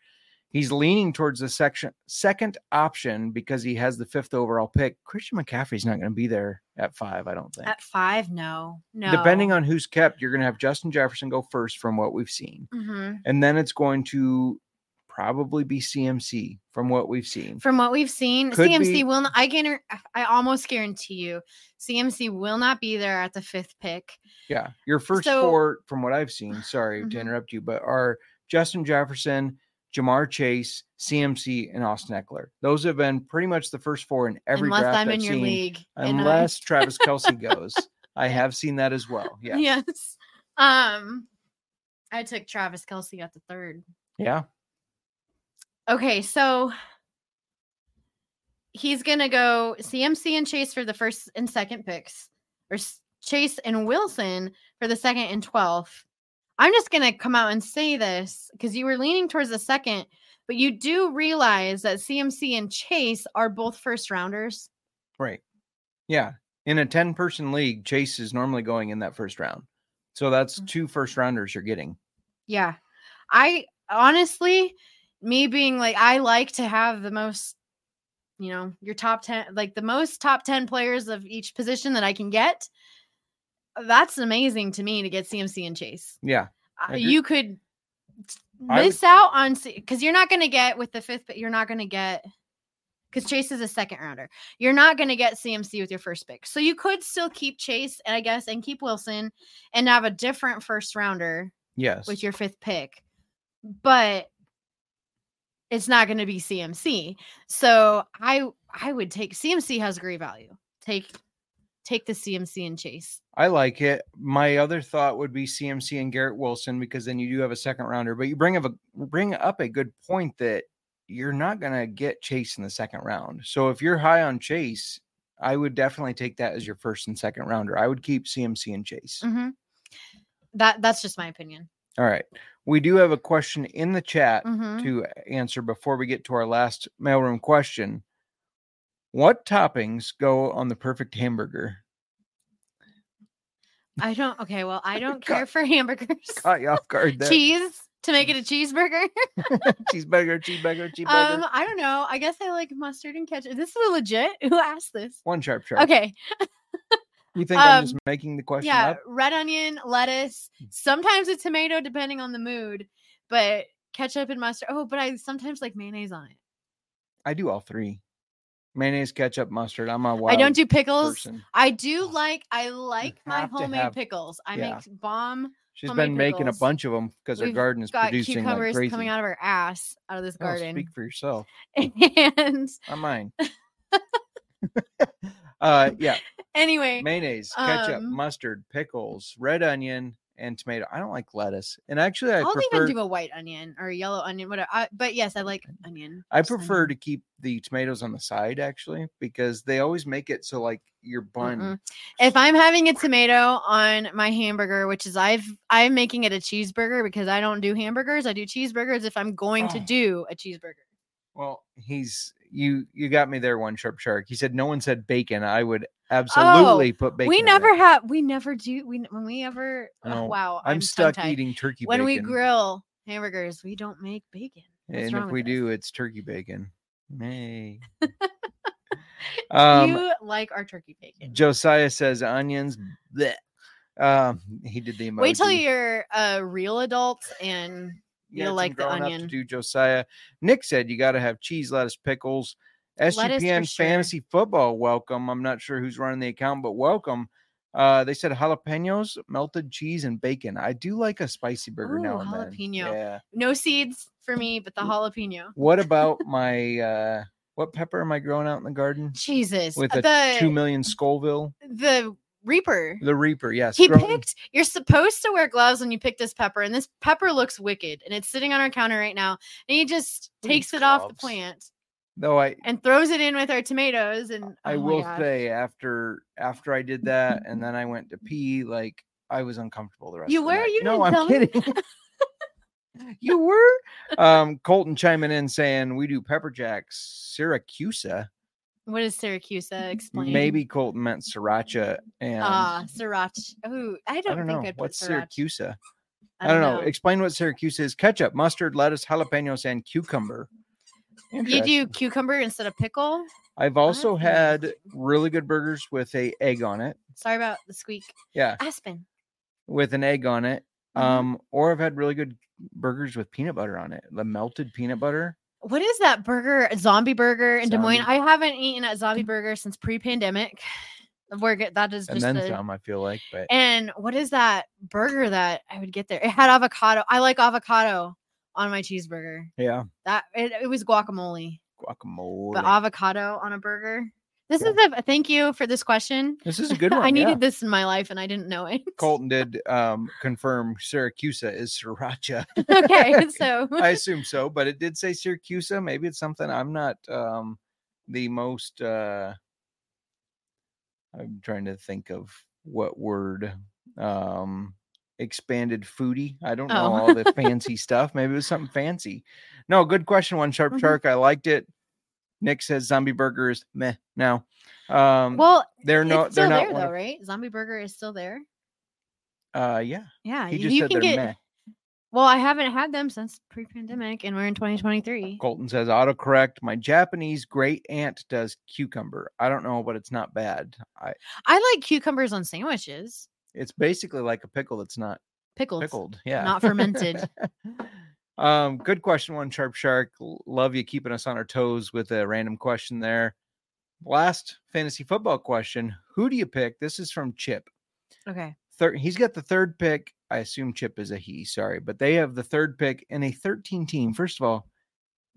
He's leaning towards the section second option because he has the fifth overall pick. Christian McCaffrey's not going to be there at five, I don't think. At five, no. No. Depending on who's kept, you're going to have Justin Jefferson go first from what we've seen. hmm and then it's going to probably be CMC from what we've seen. From what we've seen, Could CMC be- will not, I can I almost guarantee you CMC will not be there at the fifth pick. Yeah, your first So- four, from what I've seen, sorry to Mhm. interrupt you, but are Justin Jefferson, Ja'Marr Chase, CMC, and Austin Ekeler. Those have been pretty much the first four in every unless draft I'm I've in your seen, league. unless *laughs* Travis Kelce goes. I have seen that as well. Yeah, yeah, Yes. Um I took Travis Kelce at the third. Yeah. Okay, so he's gonna go CMC and Chase for the first and second picks, or Chase and Wilson for the second and twelfth. I'm just gonna come out and say this because you were leaning towards the second, but you do realize that CMC and Chase are both first rounders. right. Yeah, in a ten-person league, Chase is normally going in that first round, so that's Mm. two first rounders you're getting. Yeah. I honestly, me being like, I like to have the most, you know, your top 10, like the most top 10 players of each position that I can get. That's amazing to me to get CMC and Chase. Yeah, Uh. You could I would- miss out on, because you're not going to get with the fifth, but you're not going to get, because Chase is a second rounder. You're not going to get CMC with your first pick. So you could still keep Chase, I guess, and keep Wilson and have a different first rounder yes. with your fifth pick, but it's not going to be CMC. So I I would take CMC has great value. Take take the CMC and Chase. I like it. My other thought would be CMC and Garrett Wilson because then you do have a second rounder. But you bring up a bring up a good point that you're not going to get Chase in the second round. So if you're high on Chase, I would definitely take that as your first and second rounder. I would keep CMC and Chase. Mhm. That that's just my opinion. All right. We do have a question in the chat Mhm. to answer before we get to our last mailroom question. What toppings go on the perfect hamburger? I don't. Okay, well, I don't care for hamburgers. Caught you off guard. *laughs* There. Cheese to make it a cheeseburger. cheeseburger, *laughs* cheeseburger, cheeseburger. um, I don't know. I guess I like mustard and ketchup. This is legit. *laughs* Who asked this? One sharp sharp. Okay. You think I'm just Um, making the question yeah, up? red onion, lettuce, Hmm. sometimes a tomato, depending on the mood, but ketchup and mustard. Oh, but I sometimes like mayonnaise on it. I do all three. Mayonnaise, ketchup, mustard. I'm a wild I don't do pickles. person. I do like I like my have to homemade have- pickles. I yeah. make bomb. She's homemade been making a pickles. bunch of them because her We've garden is Got producing like cucumbers crazy. coming out of her ass out of this Oh, garden. speak for yourself. *laughs* and Not mine. *laughs* uh, yeah. anyway, Mayonnaise, ketchup, Um, mustard, pickles, red onion, and tomato. I don't like lettuce, and actually, I I'll prefer even do a white onion or a yellow onion, whatever. I, but yes, I like mm. onion. I just prefer onion. to keep the tomatoes on the side actually because they always make it so like your bun. Mm-mm. If I'm having a tomato on my hamburger, which is I've I'm making it a cheeseburger because I don't do hamburgers. I do cheeseburgers if I'm going to Oh. do a cheeseburger. Well, he's you. You got me there, one sharp shark. He said no one said bacon. I would absolutely put bacon. we never have we never do we when we ever oh, wow I'm, I'm, stuck tongue-tied. eating turkey when we grill hamburgers we don't make bacon What's and if we us? do, it's turkey bacon. Hey. *laughs* um, you like our turkey bacon Josiah says onions. bleh. Um, he did the emoji. wait till you're a real adult and You some like the growing up to do Josiah. Nick said you got to have cheese, lettuce, pickles. SGPN sure. Fantasy Football, welcome. I'm not sure who's running the account, but welcome. Uh, they said jalapenos, melted cheese, and bacon. I do like a spicy burger now Ooh, and then. jalapeno. Yeah. no seeds for me but the jalapeno What about *laughs* my uh what pepper am I growing out in the garden? jesus With a the two million Scoville. the reaper The Reaper, yes. He picked. You're supposed to wear gloves when you pick this pepper, and this pepper looks wicked, and it's sitting on our counter right now. And he just takes it off the plant though I and throws it in with our tomatoes. And I oh will say after after I did that and then I went to pee, like I was uncomfortable the rest You of the were? night. You no, didn't I'm kidding. *laughs* you were? Um Colton chiming in saying we do pepper jacks, Syracusa. What is Syracuse? Explain. Maybe Colton meant sriracha and Ah, sriracha. Oh, I don't, I don't think know I'd put what's sriracha. Syracusa. I don't know. Explain what Syracuse is. Ketchup, mustard, lettuce, jalapenos, and cucumber. You do cucumber instead of pickle. I've also Okay. had really good burgers with a egg on it. Sorry about the squeak. Yeah, Aspen. with an egg on it. Mhm. Um, or I've had really good burgers with peanut butter on it. The melted peanut butter. What is that burger? Zombie burger in Des Moines. I haven't eaten at Zombie Burger since pre-pandemic. We're good. That is And just then a- some, I feel like. But And what is that burger that I would get there? It had avocado. I like avocado on my cheeseburger. yeah, That it, it was guacamole, guacamole. but avocado on a burger. This Yeah. is a thank you for this question. this is a good *laughs* one. I needed yeah. this in my life and I didn't know it. Colton did um, confirm Syracusa is sriracha. *laughs* okay, *laughs* so I assume so, but it did say Syracusa. Maybe it's something I'm not um, the most. Uh, I'm trying to think of what word. Um, expanded foodie. I don't know Oh. all the fancy stuff. Maybe it was something fancy. No, good question. One sharp Mhm. shark. I liked it. Nick says zombie burgers. Meh. Now, um, well, they're still They're not. there though, of- right? Zombie burger is still there. Uh, yeah. Yeah, He just you said can they're get. meh. Well, I haven't had them since pre-pandemic, and we're in 2023. Colton says autocorrect. My Japanese great aunt does cucumber. I don't know, but it's not bad. I I like cucumbers on sandwiches, it's basically like a pickle that's not pickled. pickled. Yeah. not fermented. *laughs* *laughs* um, good question, one sharp shark. Love you keeping us on our toes with a random question there. Last fantasy football question. Who do you pick? This is from Chip. Okay. Third, he's got the third pick. I assume Chip is a he, sorry, but they have the third pick in a 13 team. First of all,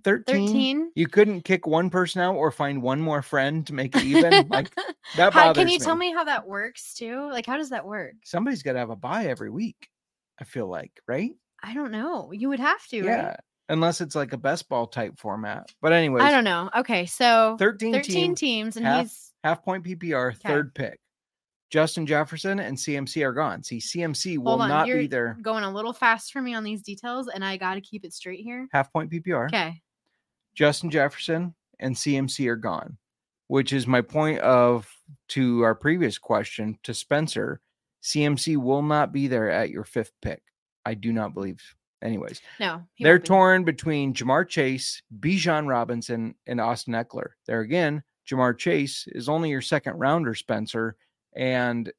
13. 13. You couldn't kick one person out or find one more friend to make it even. *laughs* like that How, bothers can you tell me how that works too? Like, how does that work? somebody's got to have a buy every week. I feel like, right? I don't know. You would have to, Yeah, right? unless it's like a best ball type format. But anyways, I don't know. Okay, so 13, 13 team, teams, and half- he's half point PPR, third pick. Justin Jefferson and CMC are gone. See, CMC will hold on. not you're be there. going a little fast for me on these details, and I got to keep it straight here. Half point PPR. Okay. Justin Jefferson and CMC are gone, which is my point of to our previous question to Spencer. CMC will not be there at your fifth pick. I do not believe. Anyways, No, they're won't be. torn between Ja'Marr Chase, Bijan Robinson, and Austin Ekeler. There again, Ja'Marr Chase is only your second rounder, Spencer, and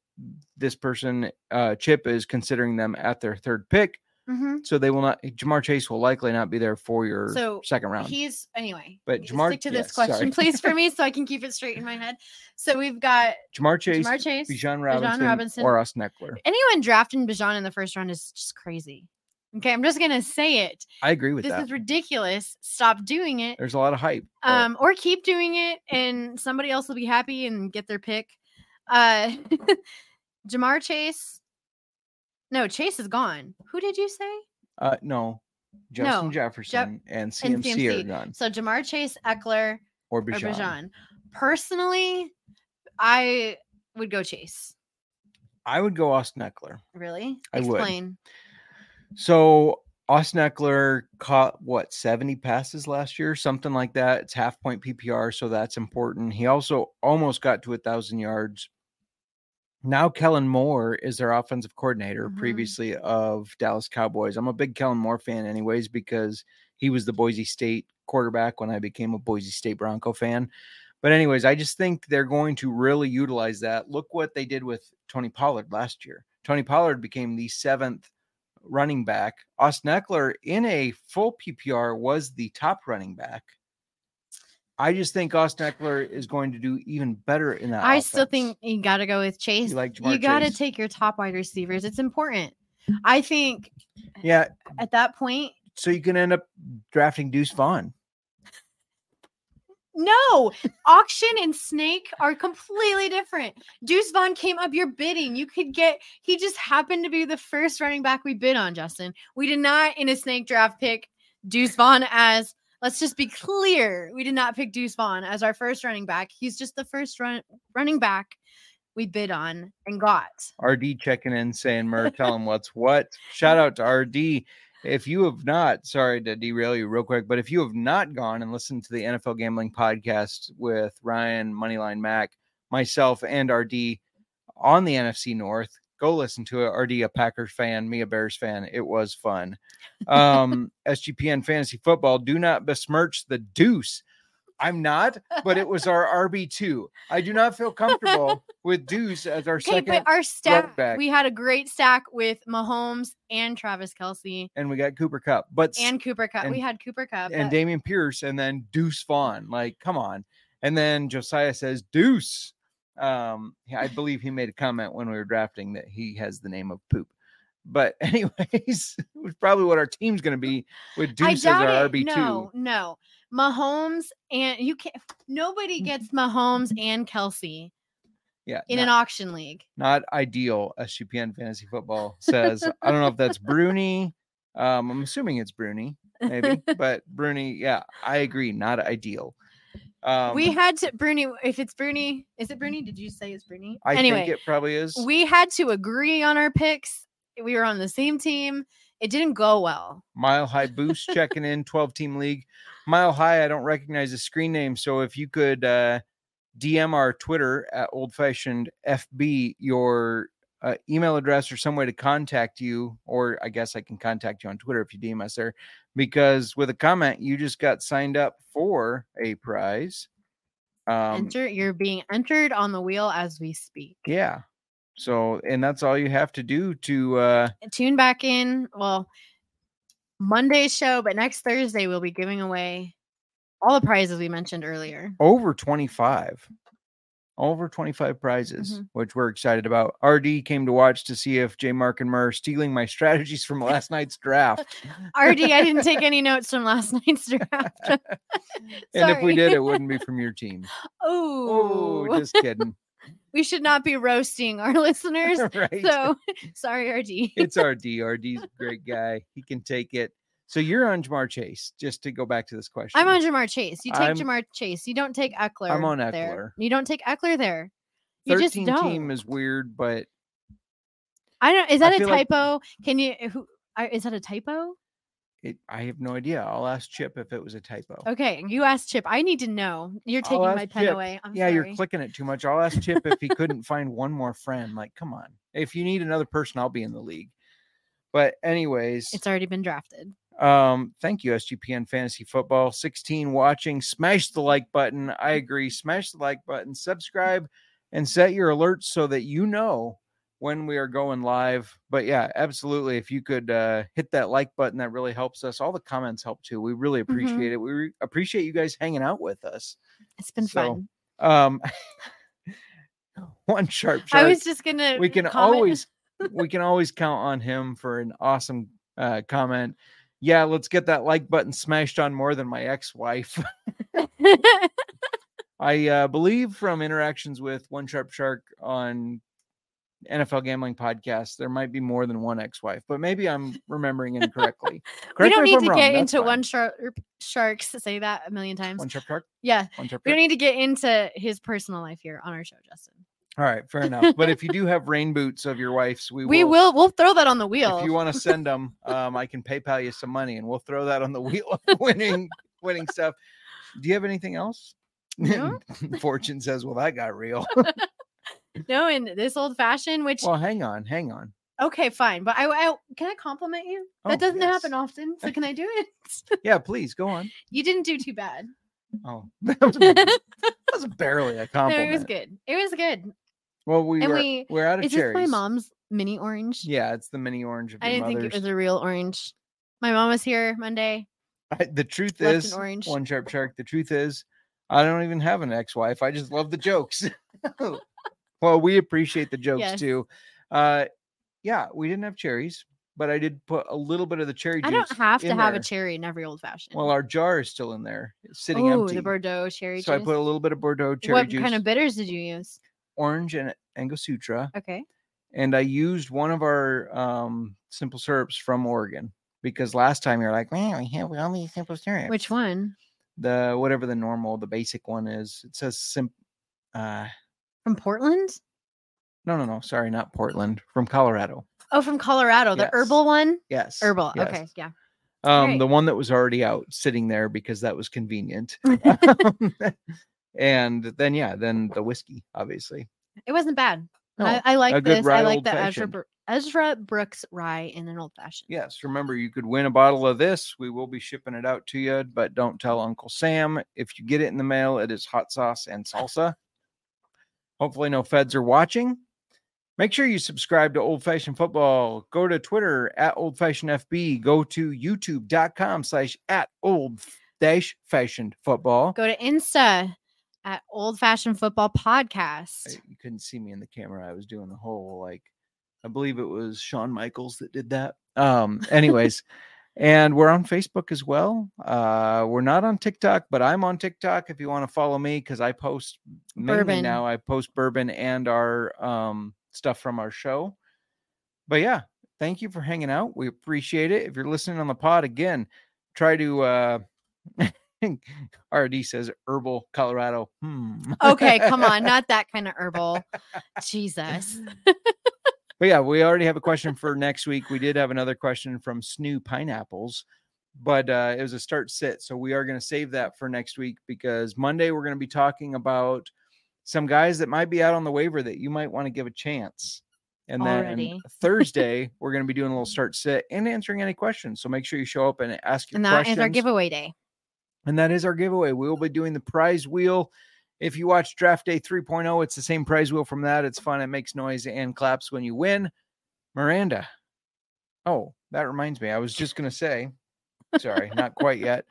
this person, uh, Chip, is considering them at their third pick. Mhm. So they will not. Ja'Marr Chase will likely not be there for your So second round. He's anyway. But Jamar- stick to this yes, question, sorry. please, for *laughs* me, so I can keep it straight in my head. So we've got Ja'Marr Chase, Ja'Marr Chase, Bijan Robinson, Robinson. or Austin Ekeler. anyone drafting Bijan in the first round is just crazy. Okay, I'm just gonna say it. I agree with that. This that. is ridiculous. Stop doing it. There's a lot of hype. Um, or keep doing it, and somebody else will be happy and get their pick. Uh, *laughs* Ja'Marr Chase. No, Chase is gone. Who did you say? Uh, no, Justin No, Jefferson and And CMC, are gone, So Ja'Marr Chase, Ekeler, or or Bijan. Personally, I would go Chase. I would go Austin Ekeler. Really? I would. So Austin Ekeler caught what 70 passes last year, something like that. It's half point PPR, so that's important. He also almost got to a thousand yards. Now Kellen Moore is their offensive coordinator, Mhm. previously of Dallas Cowboys. I'm a big Kellen Moore fan, anyways, because he was the Boise State quarterback when I became a Boise State Bronco fan. But anyways, I just think they're going to really utilize that. Look what they did with Tony Pollard last year. Tony Pollard became the seventh running back. Austin Ekeler in a full PPR was the top running back. I just think Austin Ekeler is going to do even better in that. I still think you got to go with Chase. like You, got to take your top wide receivers. It's important. I think Yeah, at that point, so you can end up drafting Deuce Vaughn. no, auction and snake are completely different. Deuce Vaughn came up your bidding. You could get, he just happened to be the first running back we bid on, Justin. We did not in a snake draft pick Deuce Vaughn as, let's just be clear, we did not pick Deuce Vaughn as our first running back. He's just the first run, running back we bid on and got. RD checking in saying, Mur, tell him what's what. Shout out to RD. If you have not, sorry to derail you real quick, but if you have not gone and listened to the NFL Gambling Podcast with Ryan, Moneyline Mac, myself, and RD on the NFC North, go listen to it. RD, a Packers fan, me, a Bears fan. It was fun. Um, SGPN Fantasy Football, do not besmirch the deuce. I'm not, but it was our RB2. I do not feel comfortable with Deuce as our Okay, second but our stack, we had a great stack with Mahomes and Travis Kelce and we got Cooper Kupp, but and Cooper Kupp. and- we had Cooper Kupp. and but- Dameon Pierce, and then Deuce Vaughn. Like, come on. And then Josiah says Deuce. Um, I believe he made a comment when we were drafting that he has the name of poop. But *laughs* anyways, it was probably what our team's going to be with Deuce as our. RB two. No, no. Mahomes and you can't. Nobody gets Mahomes and Kelce Yeah, in not, an auction league. not ideal. SGPN Fantasy Football says. I don't know if that's Bruni. Um, I'm assuming it's Bruni, maybe, *laughs* but Bruni. Yeah, I agree. Not ideal. Um, we had to Bruni. If it's Bruni, is it Bruni? Did you say it's Bruni? I anyway, think it probably is. we had to agree on our picks. We were on the same team. It didn't go well. Mile High Boost *laughs* checking in, 12 team league. Mile High, I don't recognize the screen name. So if you could uh, DM our Twitter at old fashioned FB your uh, email address or some way to contact you, or I guess I can contact you on Twitter if you DM us there, because with a comment, you just got signed up for a prize. Um, Enter. You're being entered on the wheel as we speak. yeah. So, and that's all you have to do to, uh, tune back in. Well, Monday's show, but next Thursday we'll be giving away all the prizes we mentioned earlier. over 25 over 25 prizes Mhm. which we're excited about. Rd came to watch to see if j mark and murr are stealing my strategies from last night's draft. *laughs* RD, I didn't take any notes from last *laughs* night's draft. *laughs* and if we did it wouldn't be from your team. Oh, oh just kidding. We should not be roasting our listeners. right. So sorry, RD. it's rd rd's a great guy. He can take it so you're on ja'marr chase just to go back to this question I'm on Ja'Marr Chase. You take I'm- Ja'Marr Chase. You don't take Ekeler. I'm on There. Ekeler. You don't take Ekeler there. You 13 just don't. team is weird but I don't. Is that a feel like- typo? Can you? Who is that a typo? it, i have no idea i'll ask chip if it was a typo Okay, you asked Chip. I need to know. You're taking my pen Chip. away. I'm yeah, sorry. you're clicking it too much. I'll ask Chip if he *laughs* couldn't find one more friend. Like, come on. If you need another person, I'll be in the league. But anyways, It's already been drafted. Um, thank you, SGPN Fantasy Football. 16 watching. Smash the like button. I agree. Smash the like button, subscribe, and set your alerts so that you know when we are going live. But yeah, absolutely. If you could uh, hit that like button, that really helps us. All the comments help too. We really Mm-hmm. appreciate it. We re- appreciate you guys hanging out with us. It's been So, fun. Um, *laughs* one sharp I was just gonna. we can comment- always we can always count on him for an awesome uh, comment. Yeah, let's get that like button smashed on more than my ex-wife. *laughs* *laughs* I uh, believe from interactions with One Sharp Shark on NFL gambling podcast, there might be more than one ex-wife, but maybe I'm remembering incorrectly. *laughs* we don't need to wrong, get into fine. one shark sharks say that a million times. one sharp shark, yeah. one sharp We don't need to get into his personal life here on our show, Justin. All right, fair enough. But if you do have rain boots of your wife's, we, We will we'll throw that on the wheel. If you want to *laughs* send them, um, I can PayPal you some money, and we'll throw that on the wheel of *laughs* winning winning stuff. Do you have anything else? No. *laughs* Fortune says, "Well, that got real." no, and this old fashioned, which well, hang on, hang on. okay, fine. But I, I can I compliment you? Oh, that doesn't happen often. So can I do it? Yeah, please go on. you didn't do too bad. Oh, that was, that was barely a No, compliment. it was good. It was good. Well, we And were we- we're out of Is this cherries. my mom's mini orange? Yeah, it's the mini orange of I didn't think it was a real orange. My mom was here Monday. I- the truth left is, orange. one sharp shark. The truth is, I don't even have an ex-wife. I just love the jokes. *laughs* well, we appreciate the jokes Yes. too. Uh, yeah, we didn't have cherries, but I did put a little bit of the cherry juice. I don't have to have there. a cherry in every old fashioned. Well, our jar is still in there, sitting oh, empty. the Bordeaux cherry so I put a little bit of Bordeaux cherry what juice, What kind of bitters did you use? Orange and Angostura, Okay. and I used one of our um, simple syrups from Oregon because last time you're like, man, we have all these simple syrups. Which one? the whatever the normal, the basic one is. It says sim. Uh, From Portland? no, no, no. Sorry, not Portland. From Colorado. Oh, from Colorado. The Yes. herbal one? Yes. Herbal. yes. Okay. Yeah. Um, Great. the one that was already out, sitting there because that was convenient. *laughs* *laughs* and then yeah, then the whiskey, obviously. it wasn't bad. No, I, oh, I like this. I like the Ezra, Ezra Brooks rye in an old fashioned. Yes, remember you could win a bottle of this. We will be shipping it out to you, but don't tell Uncle Sam. If you get it in the mail, it is hot sauce and salsa. Hopefully, no feds are watching. Make sure you subscribe to Old Fashioned Football. Go to Twitter at Old Fashioned FB. Go to YouTube.com slash at Old Dash Fashioned Football. Go to Insta at Old Fashioned Football Podcast. I- you couldn't see me in the camera. I was doing the whole like I believe it was Shawn Michaels that did that. Um anyways, *laughs* and we're on Facebook as well. Uh we're not on TikTok, but I'm on TikTok if you want to follow me cuz I post mainly Bourbon. now I post bourbon and our um stuff from our show. But yeah, thank you for hanging out. We appreciate it. If you're listening on the pod again, try to uh *laughs* RD says herbal Colorado. Hmm. Okay, come on, *laughs* not that kind of herbal. Jesus. *laughs* But yeah, we already have a question for next week. We did have another question from Snoo Pineapples, but uh, it was a start sit. So we are going to save that for next week because Monday we're going to be talking about some guys that might be out on the waiver that you might want to give a chance. And then Already. Thursday, *laughs* we're going to be doing a little start sit and answering any questions. So make sure you show up and ask your questions. And that questions. is our giveaway day. And that is our giveaway. We will be doing the prize wheel. If you watch Draft Day 3.0, it's the same prize wheel from that. It's fun. It makes noise and claps when you win. Miranda. Oh, that reminds me. I was just going to say, sorry, not quite yet.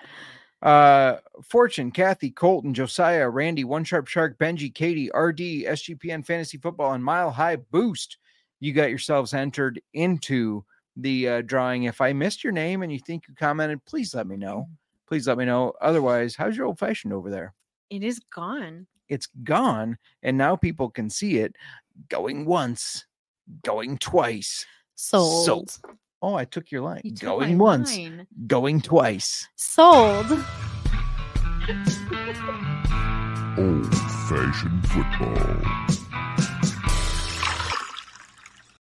Uh, Fortune, Kathy, Colton, Josiah, Randy, One Sharp Shark, Benji, Katie, RD, SGPN Fantasy Football, and Mile High Boost. You got yourselves entered into the uh, drawing. If I missed your name and you think you commented, please let me know please let me know. Otherwise, how's your old fashioned over there? It is gone. It's gone, and now people can see it going once, going twice. Sold. Oh, I took your line. You going once, line. going twice. Sold. Old fashioned football.